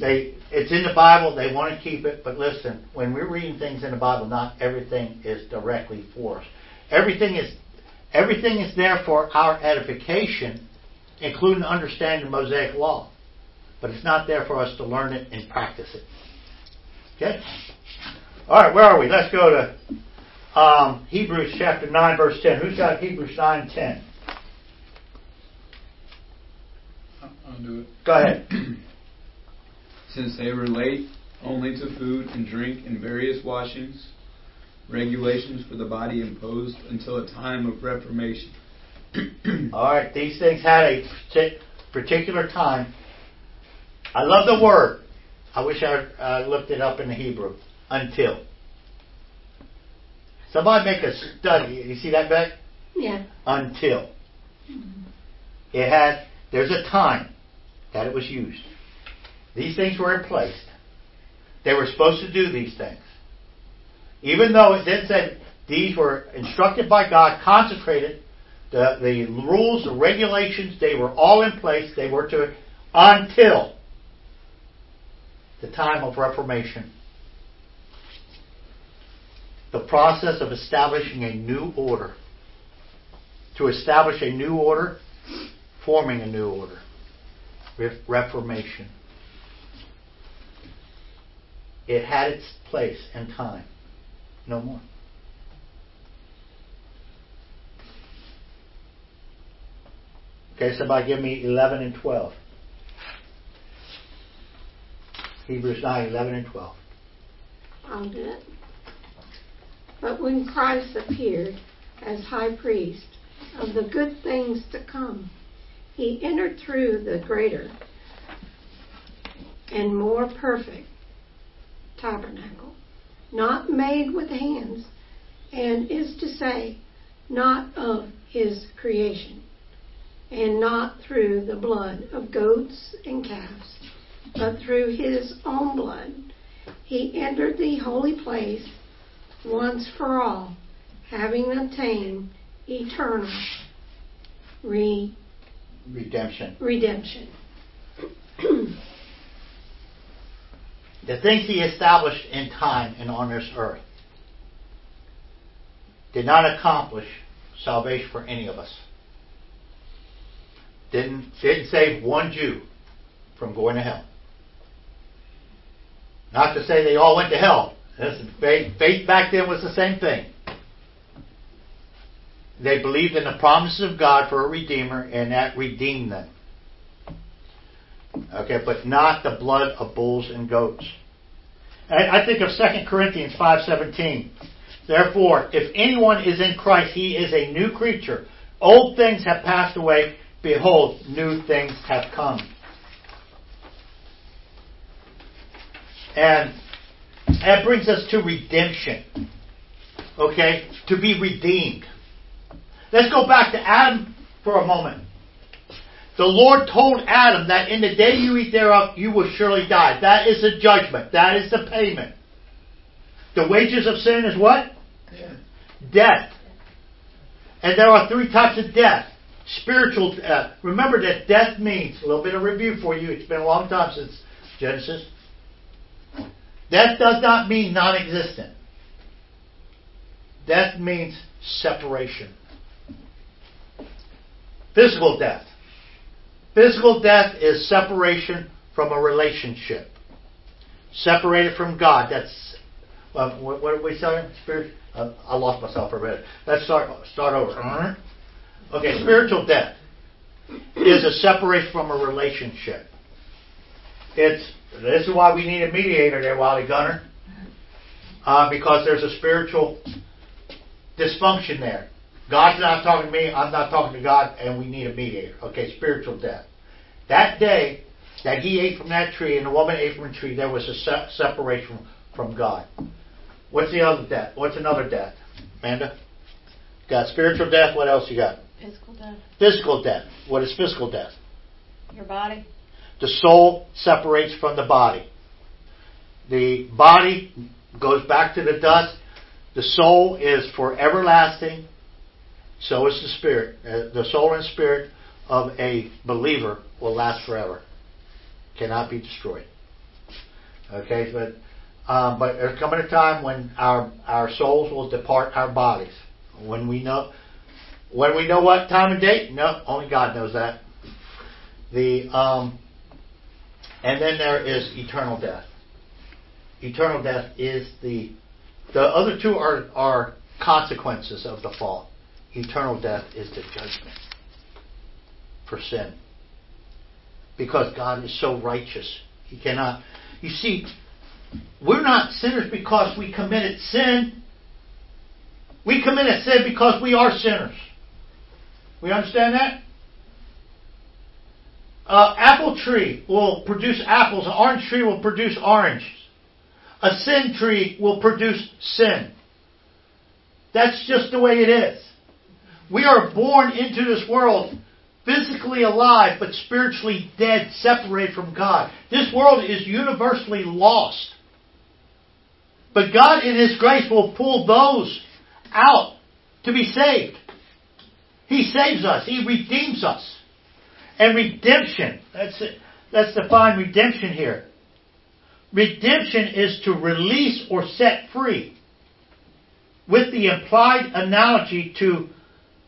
They it's in the Bible. They want to keep it. But listen, when we're reading things in the Bible, not everything is directly for us. Everything is everything is there for our edification, including understanding the Mosaic law. But it's not there for us to learn it and practice it. Okay? All right, where are we? Let's go to um, Hebrews chapter 9, verse 10. Who's got Hebrews 9 10? I'll do it. Go ahead. [CLEARS THROAT] Since they relate only to food and drink and various washings, regulations for the body imposed until a time of reformation. [CLEARS THROAT] All right, these things had a particular time. I love the word I wish I uh, looked it up in the Hebrew. Until. Somebody make a study. You see that, Beck? Yeah. Until. It had, there's a time that it was used. These things were in place. They were supposed to do these things. Even though it then said these were instructed by God, consecrated, the, the rules, the regulations, they were all in place. They were to, until the time of Reformation. The process of establishing a new order. To establish a new order, forming a new order. Reformation. It had its place and time. No more. Okay, somebody give me 11 and 12. Hebrews 9, 11 and 12. I'll do it. But when Christ appeared as high priest of the good things to come, he entered through the greater and more perfect tabernacle, not made with hands, and is to say, not of his creation, and not through the blood of goats and calves but through his own blood, he entered the holy place once for all, having obtained eternal re- Redemption. redemption. [CLEARS THROAT] The things he established in time and on this earth did not accomplish salvation for any of us. Didn't, didn't save one Jew from going to hell. Not to say they all went to hell. Faith back then was the same thing. They believed in the promises of God for a Redeemer, and that redeemed them. Okay, but not the blood of bulls and goats. I, I think of 2 Corinthians 5.17. Therefore, if anyone is in Christ, he is a new creature. Old things have passed away. Behold, new things have come. And that brings us to redemption. Okay? To be redeemed. Let's go back to Adam for a moment. The Lord told Adam that in the day you eat thereof, you will surely die. That is the judgment. That is the payment. The wages of sin is what? Death. And there are three types of death. Spiritual death. Remember that death means, a little bit of review for you, it's been a long time since Genesis. Death does not mean non existent. Death means separation. Physical death. Physical death is separation from a relationship. Separated from God. That's uh, what, what are we saying? Spirit. Uh, I lost myself for a minute. Let's start start over. Okay, spiritual death is a separation from a relationship. It's this is why we need a mediator there, Wally Gunner, uh, because there's a spiritual dysfunction there. God's not talking to me, I'm not talking to God, and we need a mediator. Okay, spiritual death. That day that he ate from that tree and the woman ate from the tree, there was a se- separation from God. What's the other death? What's another death? Amanda? Got spiritual death. What else you got? Physical death. Physical death. What is physical death? Your body. The soul separates from the body. The body goes back to the dust. The soul is for everlasting. So is the spirit. Uh, the soul and spirit of a believer will last forever. Cannot be destroyed. Okay, but um, but there's coming a time when our our souls will depart our bodies. When we know when we know what time and date, no, only God knows that. The um, and then there is eternal death. Eternal death is the the other two are are consequences of the fall. Eternal death is the judgment for sin. Because God is so righteous. He cannot you see, we're not sinners because we committed sin. We committed sin because we are sinners. We understand that? Uh, apple tree will produce apples. An orange tree will produce oranges. A sin tree will produce sin. That's just the way it is. We are born into this world physically alive but spiritually dead, separated from God. This world is universally lost. But God, in His grace, will pull those out to be saved. He saves us. He redeems us. And redemption, that's it. Let's define redemption here. Redemption is to release or set free. With the implied analogy to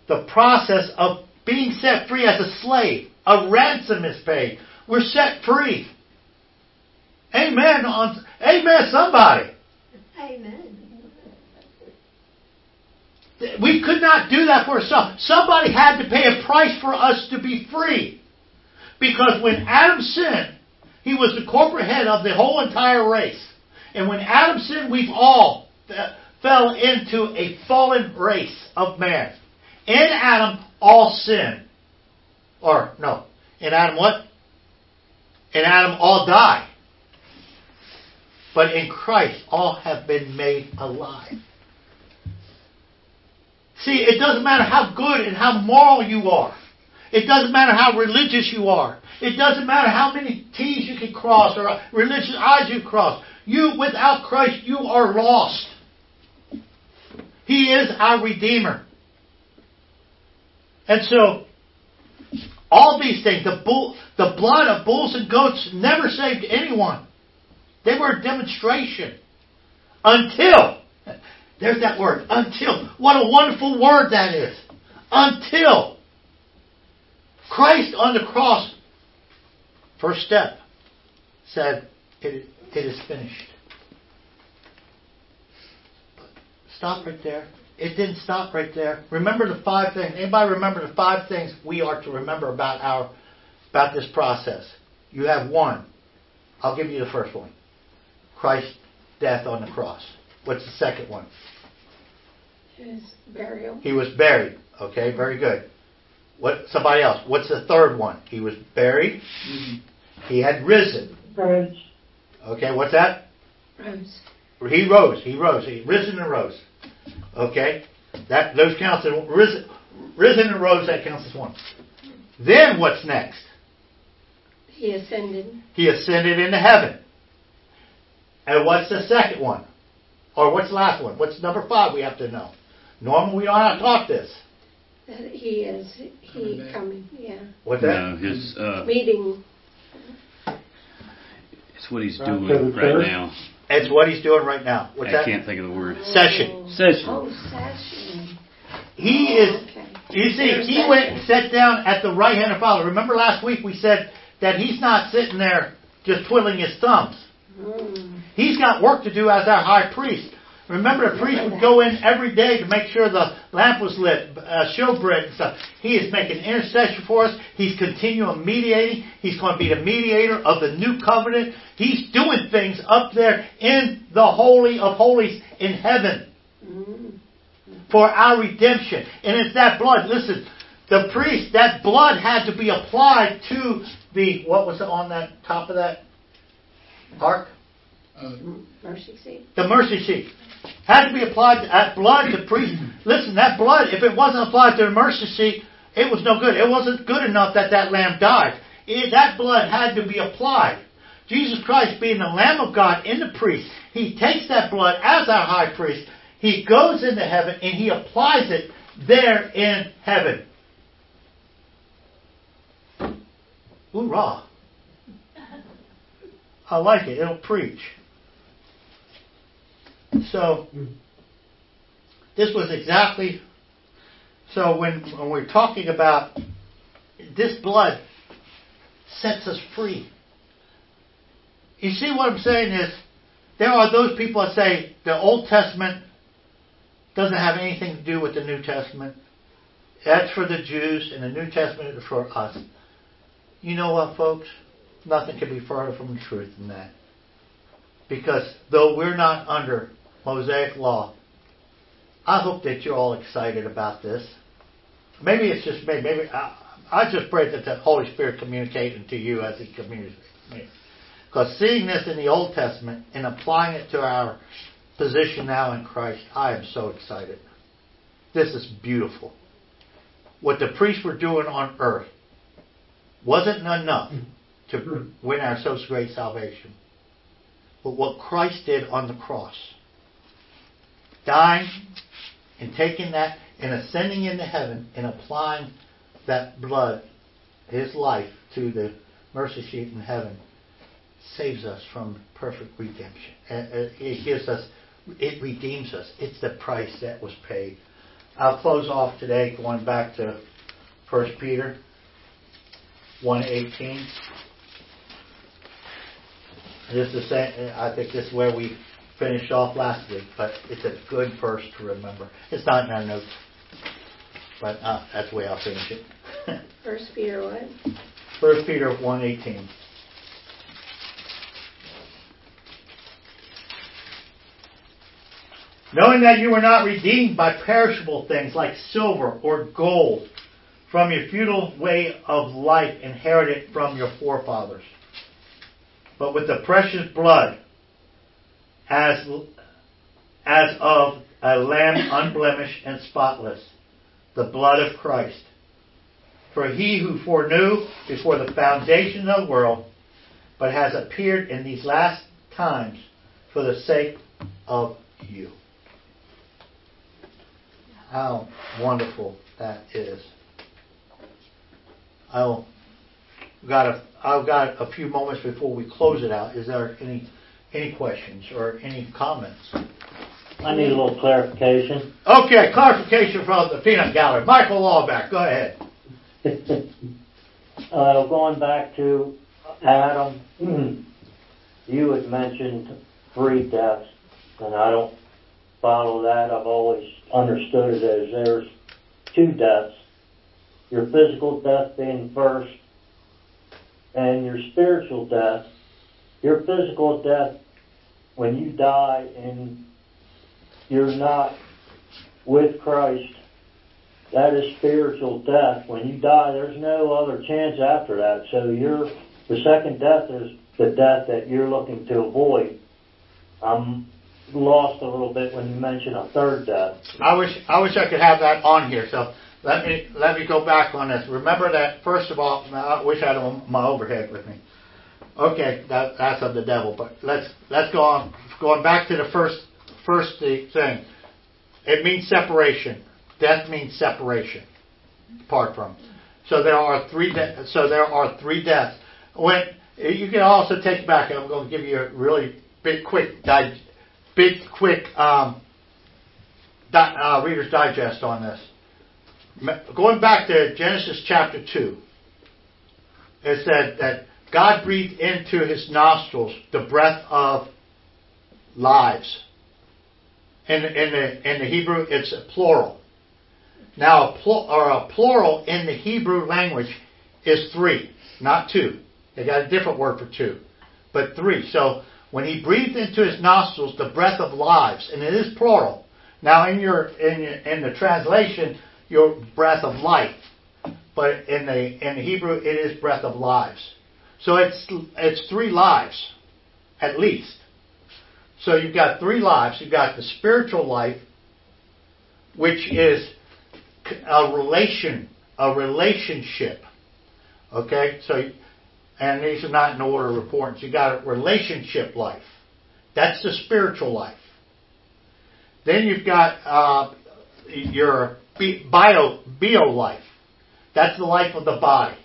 the process of being set free as a slave. A ransom is paid. We're set free. Amen. On, amen, somebody. Amen. We could not do that for ourselves. Somebody had to pay a price for us to be free. Because when Adam sinned, he was the corporate head of the whole entire race. And when Adam sinned, we've all fell into a fallen race of man. In Adam, all sin. Or, no. In Adam, what? In Adam, all die. But in Christ, all have been made alive. See, it doesn't matter how good and how moral you are. It doesn't matter how religious you are. It doesn't matter how many T's you can cross or religious I's you cross. You, without Christ, you are lost. He is our Redeemer. And so, all these things, the, bull, the blood of bulls and goats never saved anyone. They were a demonstration. Until, there's that word, until. What a wonderful word that is. Until Christ on the cross, first step, said, it, it is finished. Stop right there. It didn't stop right there. Remember the five things. Anybody remember the five things we are to remember about our about this process? You have one. I'll give you the first one. Christ's death on the cross. What's the second one? His burial. He was buried. Okay, very good. What somebody else? What's the third one? He was buried. Mm-hmm. He had risen. Rose. Okay, what's that? Rose. He rose. He rose. He risen and rose. Okay, that those counts as risen, risen and rose. That counts as one. Then what's next? He ascended. He ascended into heaven. And what's the second one? Or what's the last one? What's number five? We have to know. Normally we don't have to talk this. That he is he coming. Yeah. What's that? No, his uh, Meeting. it's what he's doing so the right now. It's what he's doing right now. What's I that? can't think of the word. Session. Oh. Session. Oh, session. He is Okay. You see, he Intercession. went and sat down at the right hand of Father. Remember last week we said that he's not sitting there just twiddling his thumbs. Mm. He's got work to do as our high priest. Remember, the priest would go in every day to make sure the lamp was lit, uh, showbread and stuff. He is making intercession for us. He's continuing mediating. He's going to be the mediator of the new covenant. He's doing things up there in the Holy of Holies in heaven for our redemption. And it's that blood. Listen, the priest, that blood had to be applied to the, what was on that top of that ark? Mercy seat. The mercy seat. Had to be applied that uh, blood to priest. Listen, that blood, if it wasn't applied to the mercy seat, it was no good. It wasn't good enough that that lamb died. It, that blood had to be applied. Jesus Christ being the Lamb of God in the priest, He takes that blood as our high priest, He goes into heaven and He applies it there in heaven. Hoorah. I like it. It'll preach. So, this was exactly. So, when, when we're talking about this blood sets us free. You see what I'm saying is, there are those people that say the Old Testament doesn't have anything to do with the New Testament. That's for the Jews, and the New Testament is for us. You know what, folks? Nothing can be further from the truth than that. Because though we're not under Mosaic law, I hope that you're all excited about this. Maybe it's just me. Maybe I, I just pray that the Holy Spirit communicating to you as He communicates. Because seeing this in the Old Testament and applying it to our position now in Christ, I am so excited. This is beautiful. What the priests were doing on earth wasn't enough to mm-hmm. win our so great salvation. But what Christ did on the cross, dying and taking that and ascending into heaven and applying that blood, his life, to the mercy seat in heaven, saves us from perfect redemption. Uh, it gives us, it redeems us. It's the price that was paid. I'll close off today going back to 1 Peter 118. This is uh, I think this is where we finished off last week, but it's a good verse to remember. It's not in our notes, but uh, that's the way I'll finish it. [LAUGHS] First Peter what? 1 Peter 118. Knowing that you were not redeemed by perishable things like silver or gold from your futile way of life inherited from your forefathers, but with the precious blood as, as of a lamb unblemished and spotless, the blood of Christ. For he who foreknew before the foundation of the world, but has appeared in these last times for the sake of you. How wonderful that is. I've got a few moments before we close it out. Is there any any questions or any comments? I need a little clarification. Okay, clarification from the peanut gallery. Michael Lawback, go ahead. [LAUGHS] uh, going back to Adam, [CLEARS THROAT] you had mentioned three deaths, and I don't follow that. I've always understood it as there's two deaths. Your physical death being first, and your spiritual death. Your physical death, when you die and you're not with Christ, that is spiritual death. When you die, there's no other chance after that. So your the second death is the death that you're looking to avoid. I'm lost a little bit when you mention a third death. I wish I wish I could have that on here. So let me let me go back on this. Remember that first of all. I wish I had my overhead with me. Okay, that, that's of the devil. But let's let's go on. Going back to the first first thing. It means separation. Death means separation. Apart from. So there are three. De- so there are three deaths. When you can also take back. I'm going to give you a really big quick di- big quick um, di- uh, Reader's Digest on this. Going back to Genesis chapter two. It said that God breathed into his nostrils the breath of lives. In, in, the, in the Hebrew, it's a plural. Now, a, pl- or a plural in the Hebrew language is three, not two. They got a different word for two, but three. So when he breathed into his nostrils the breath of lives, and it is plural. Now, in your in, your, in the translation, your breath of life, but in the in the Hebrew, it is breath of lives. So it's it's three lives, at least. So you've got three lives. You've got the spiritual life, which is a relation, a relationship. Okay, so and these are not in order of importance. You've got a relationship life. That's the spiritual life. Then you've got uh, your bio bio life. That's the life of the body.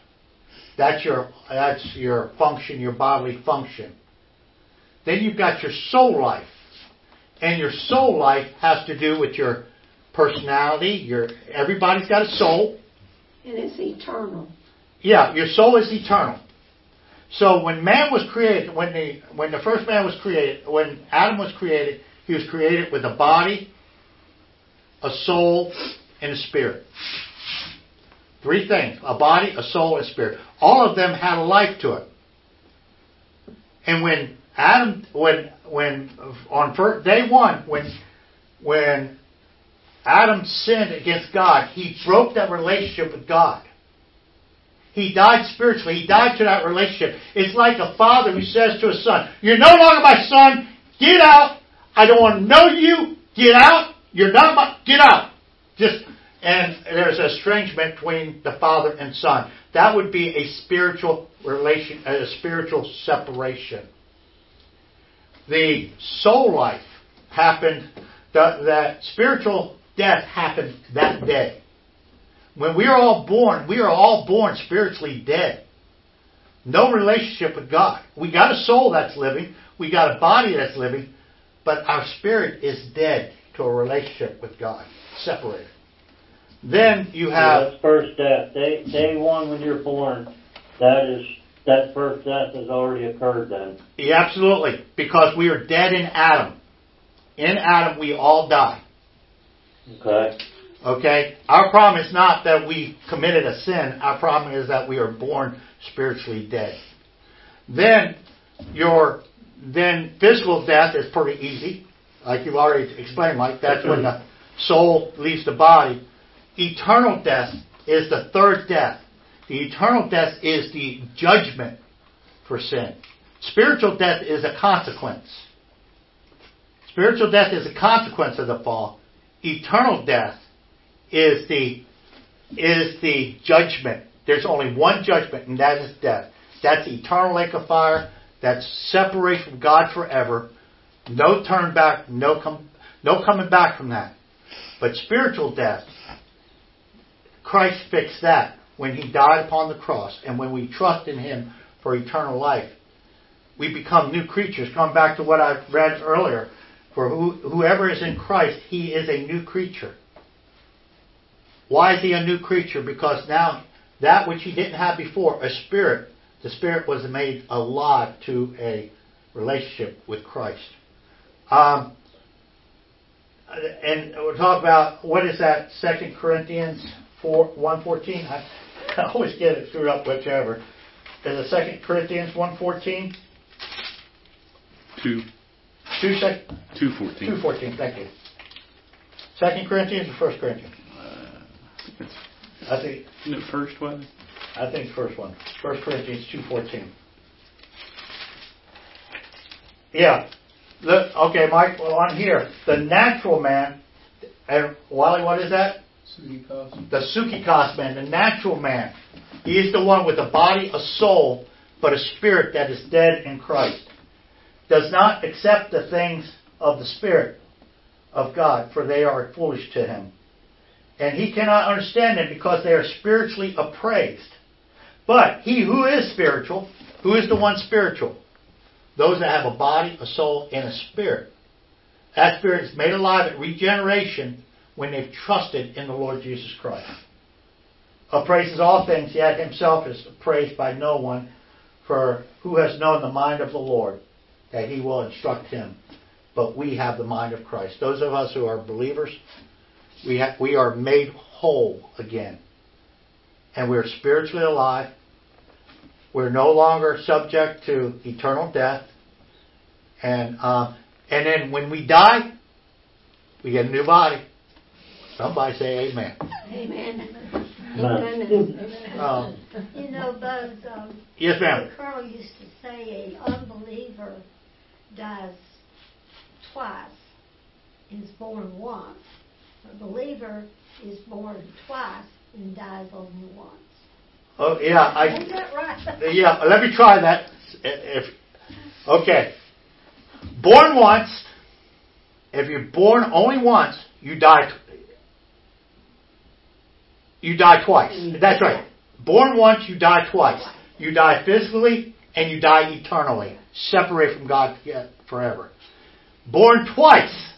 That's your that's your function, your bodily function. Then you've got your soul life. And your soul life has to do with your personality, your everybody's got a soul. And it's eternal. Yeah, your soul is eternal. So when man was created, when the when the first man was created, when Adam was created, he was created with a body, a soul, and a spirit. Three things a body, a soul, and spirit. All of them had a life to it. And when Adam, when, when, on first, day one, when, when Adam sinned against God, he broke that relationship with God. He died spiritually. He died to that relationship. It's like a father who says to a son, You're no longer my son. Get out. I don't want to know you. Get out. You're not my, get out. Just, and there's a estrangement between the father and son. That would be a spiritual relation, a spiritual separation. The soul life happened, the, that spiritual death happened that day. When we are all born, we are all born spiritually dead. No relationship with God. We got a soul that's living, we got a body that's living, but our spirit is dead to a relationship with God, separated. Then you have yeah, that's first death. Day day one when you're born, that is that first death has already occurred then. Yeah, absolutely, because we are dead in Adam. In Adam, we all die. Okay. Okay? Our problem is not that we committed a sin. Our problem is that we are born spiritually dead. Then your then physical death is pretty easy. Like you've already explained, Mike. That's when the soul leaves the body. Eternal death is the third death. The eternal death is the judgment for sin. Spiritual death is a consequence. Spiritual death is a consequence of the fall. Eternal death is the is the judgment. There's only one judgment, and that is death. That's eternal lake of fire. That's separation from God forever. No turn back, no come, no coming back from that. But spiritual death, Christ fixed that when He died upon the cross, and when we trust in Him for eternal life, we become new creatures. Come back to what I read earlier. For who, whoever is in Christ, he is a new creature. Why is he a new creature? Because now that which he didn't have before, a spirit, the spirit was made alive to a relationship with Christ. Um, and we'll talk about what is that? Second Corinthians four one fourteen. I, [LAUGHS] I always get it screwed up, whichever. Is it Second Corinthians one fourteen? Two, Two sec, two fourteen. two fourteen. Thank you. Second Corinthians or First Corinthians? Uh, I think Isn't it first one? I think first one. First Corinthians two fourteen. Yeah. Look, okay, Mike. Well, on here, the natural man, and Wally, what is that? The psuchikos man, the natural man. He is the one with a body, a soul, but a spirit that is dead in Christ. Does not accept the things of the Spirit of God, for they are foolish to him. And he cannot understand them because they are spiritually appraised. But he who is spiritual, who is the one spiritual? Those that have a body, a soul, and a spirit. That spirit is made alive at regeneration when they've trusted in the Lord Jesus Christ. Appraises all things, yet himself is appraised by no one, for who has known the mind of the Lord, that he will instruct him. But we have the mind of Christ. Those of us who are believers, we, have, we are made whole again. And we're spiritually alive. We're no longer subject to eternal death. And, uh, and then when we die, we get a new body. Somebody say amen. Amen. Amen. Amen. Um, You know, those, um, yes, ma'am. Colonel used to say a unbeliever dies twice, is born once. A believer is born twice and dies only once. Oh, yeah, I, Isn't that right? [LAUGHS] yeah, let me try that. If, okay. Born once, if you're born only once, you die. You die twice. That's right. Born once, you die twice. You die physically and you die eternally, separate from God forever. Born twice,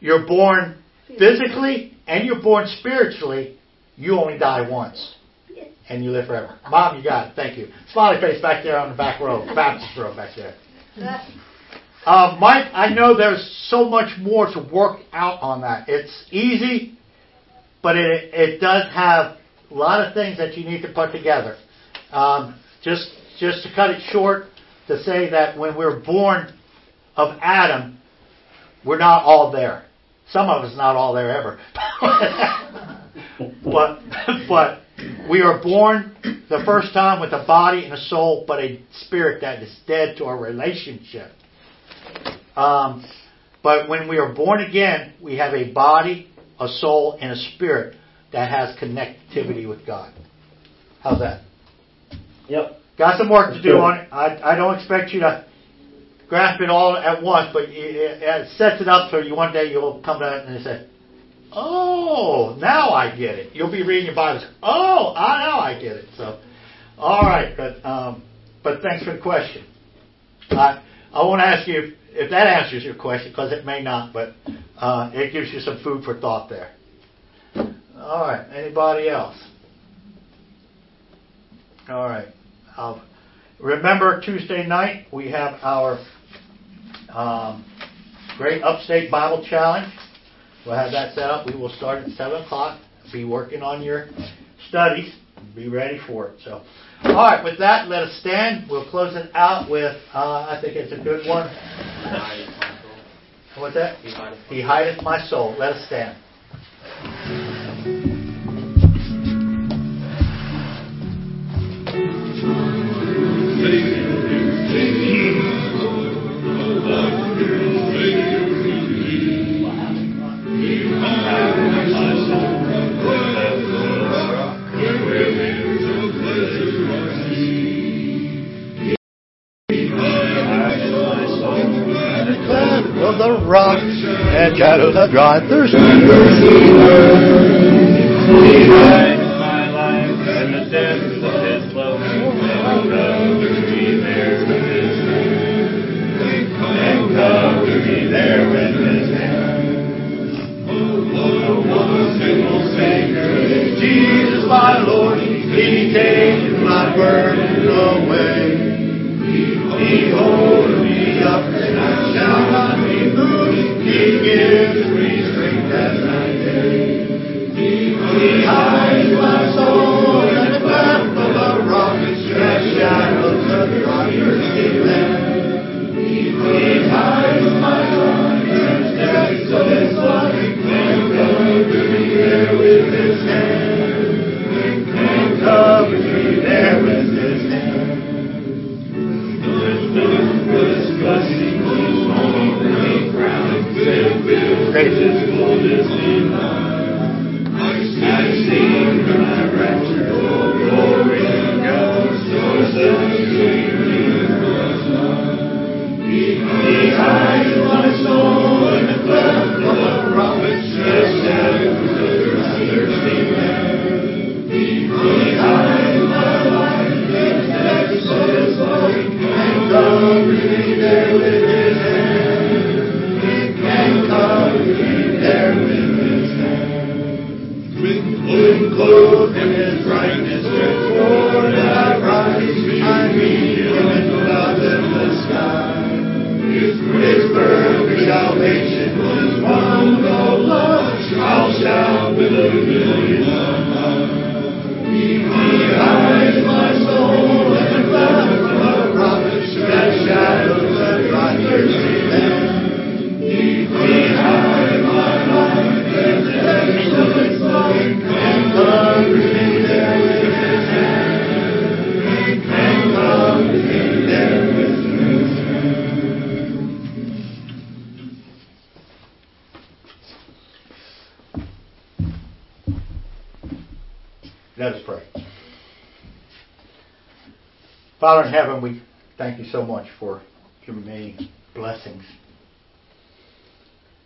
you're born physically and you're born spiritually. You only die once and you live forever. Mom, you got it. Thank you. Smiley face back there on the back row, [LAUGHS] Baptist row back there. Uh, Mike, I know there's so much more to work out on that. It's easy, but it it does have a lot of things that you need to put together. Um, just just to cut it short, to say that when we're born of Adam, we're not all there. Some of us not all there ever. [LAUGHS] but but we are born the first time with a body and a soul, but a spirit that is dead to our relationship. Um, but when we are born again, we have a body, a soul, and a spirit that has connectivity with God. How's that? Yep. Got some work to do on it. I, I don't expect you to grasp it all at once, but it, it, it sets it up so you one day you'll come back and say, "Oh, now I get it." You'll be reading your Bible. Oh, I now I get it. So, all right, but um, but thanks for the question. I I won't ask you if, that answers your question because it may not, but uh, it gives you some food for thought there. All right. Anybody else? All right. Uh, remember Tuesday night we have our um, Great Upstate Bible Challenge. We'll have that set up. We will start at seven o'clock. Be working on your studies. Be ready for it. So, all right. With that, let us stand. We'll close it out with. Uh, I think it's a good one. What's that? He hideth my soul. Let us stand. Rock and shadows of dry thirst. Father in heaven, we thank you so much for your many blessings.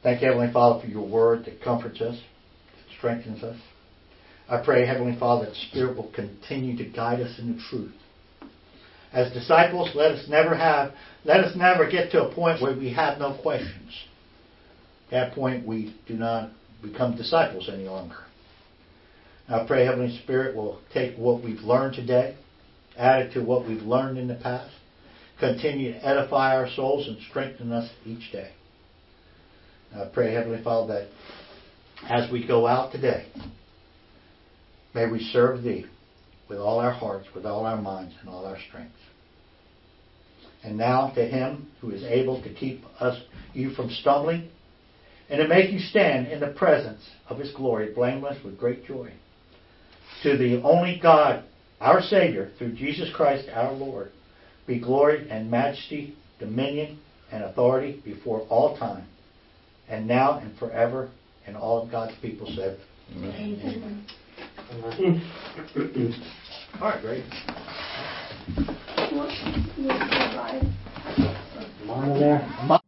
Thank you, Heavenly Father, for your word that comforts us, strengthens us. I pray, Heavenly Father, that Spirit will continue to guide us in the truth. As disciples, let us never have, let us never get to a point where we have no questions. At that point, we do not become disciples any longer. I pray Heavenly Spirit will take what we've learned today, add it to what we've learned in the past, continue to edify our souls and strengthen us each day. I pray Heavenly Father that as we go out today, may we serve Thee with all our hearts, with all our minds, and all our strength. And now to Him who is able to keep us, you from stumbling, and to make you stand in the presence of His glory, blameless with great joy to the only God, our Savior, through Jesus Christ our Lord, be glory and majesty, dominion and authority before all time, and now and forever, and all of God's people said. Amen. All right, great. Mine there?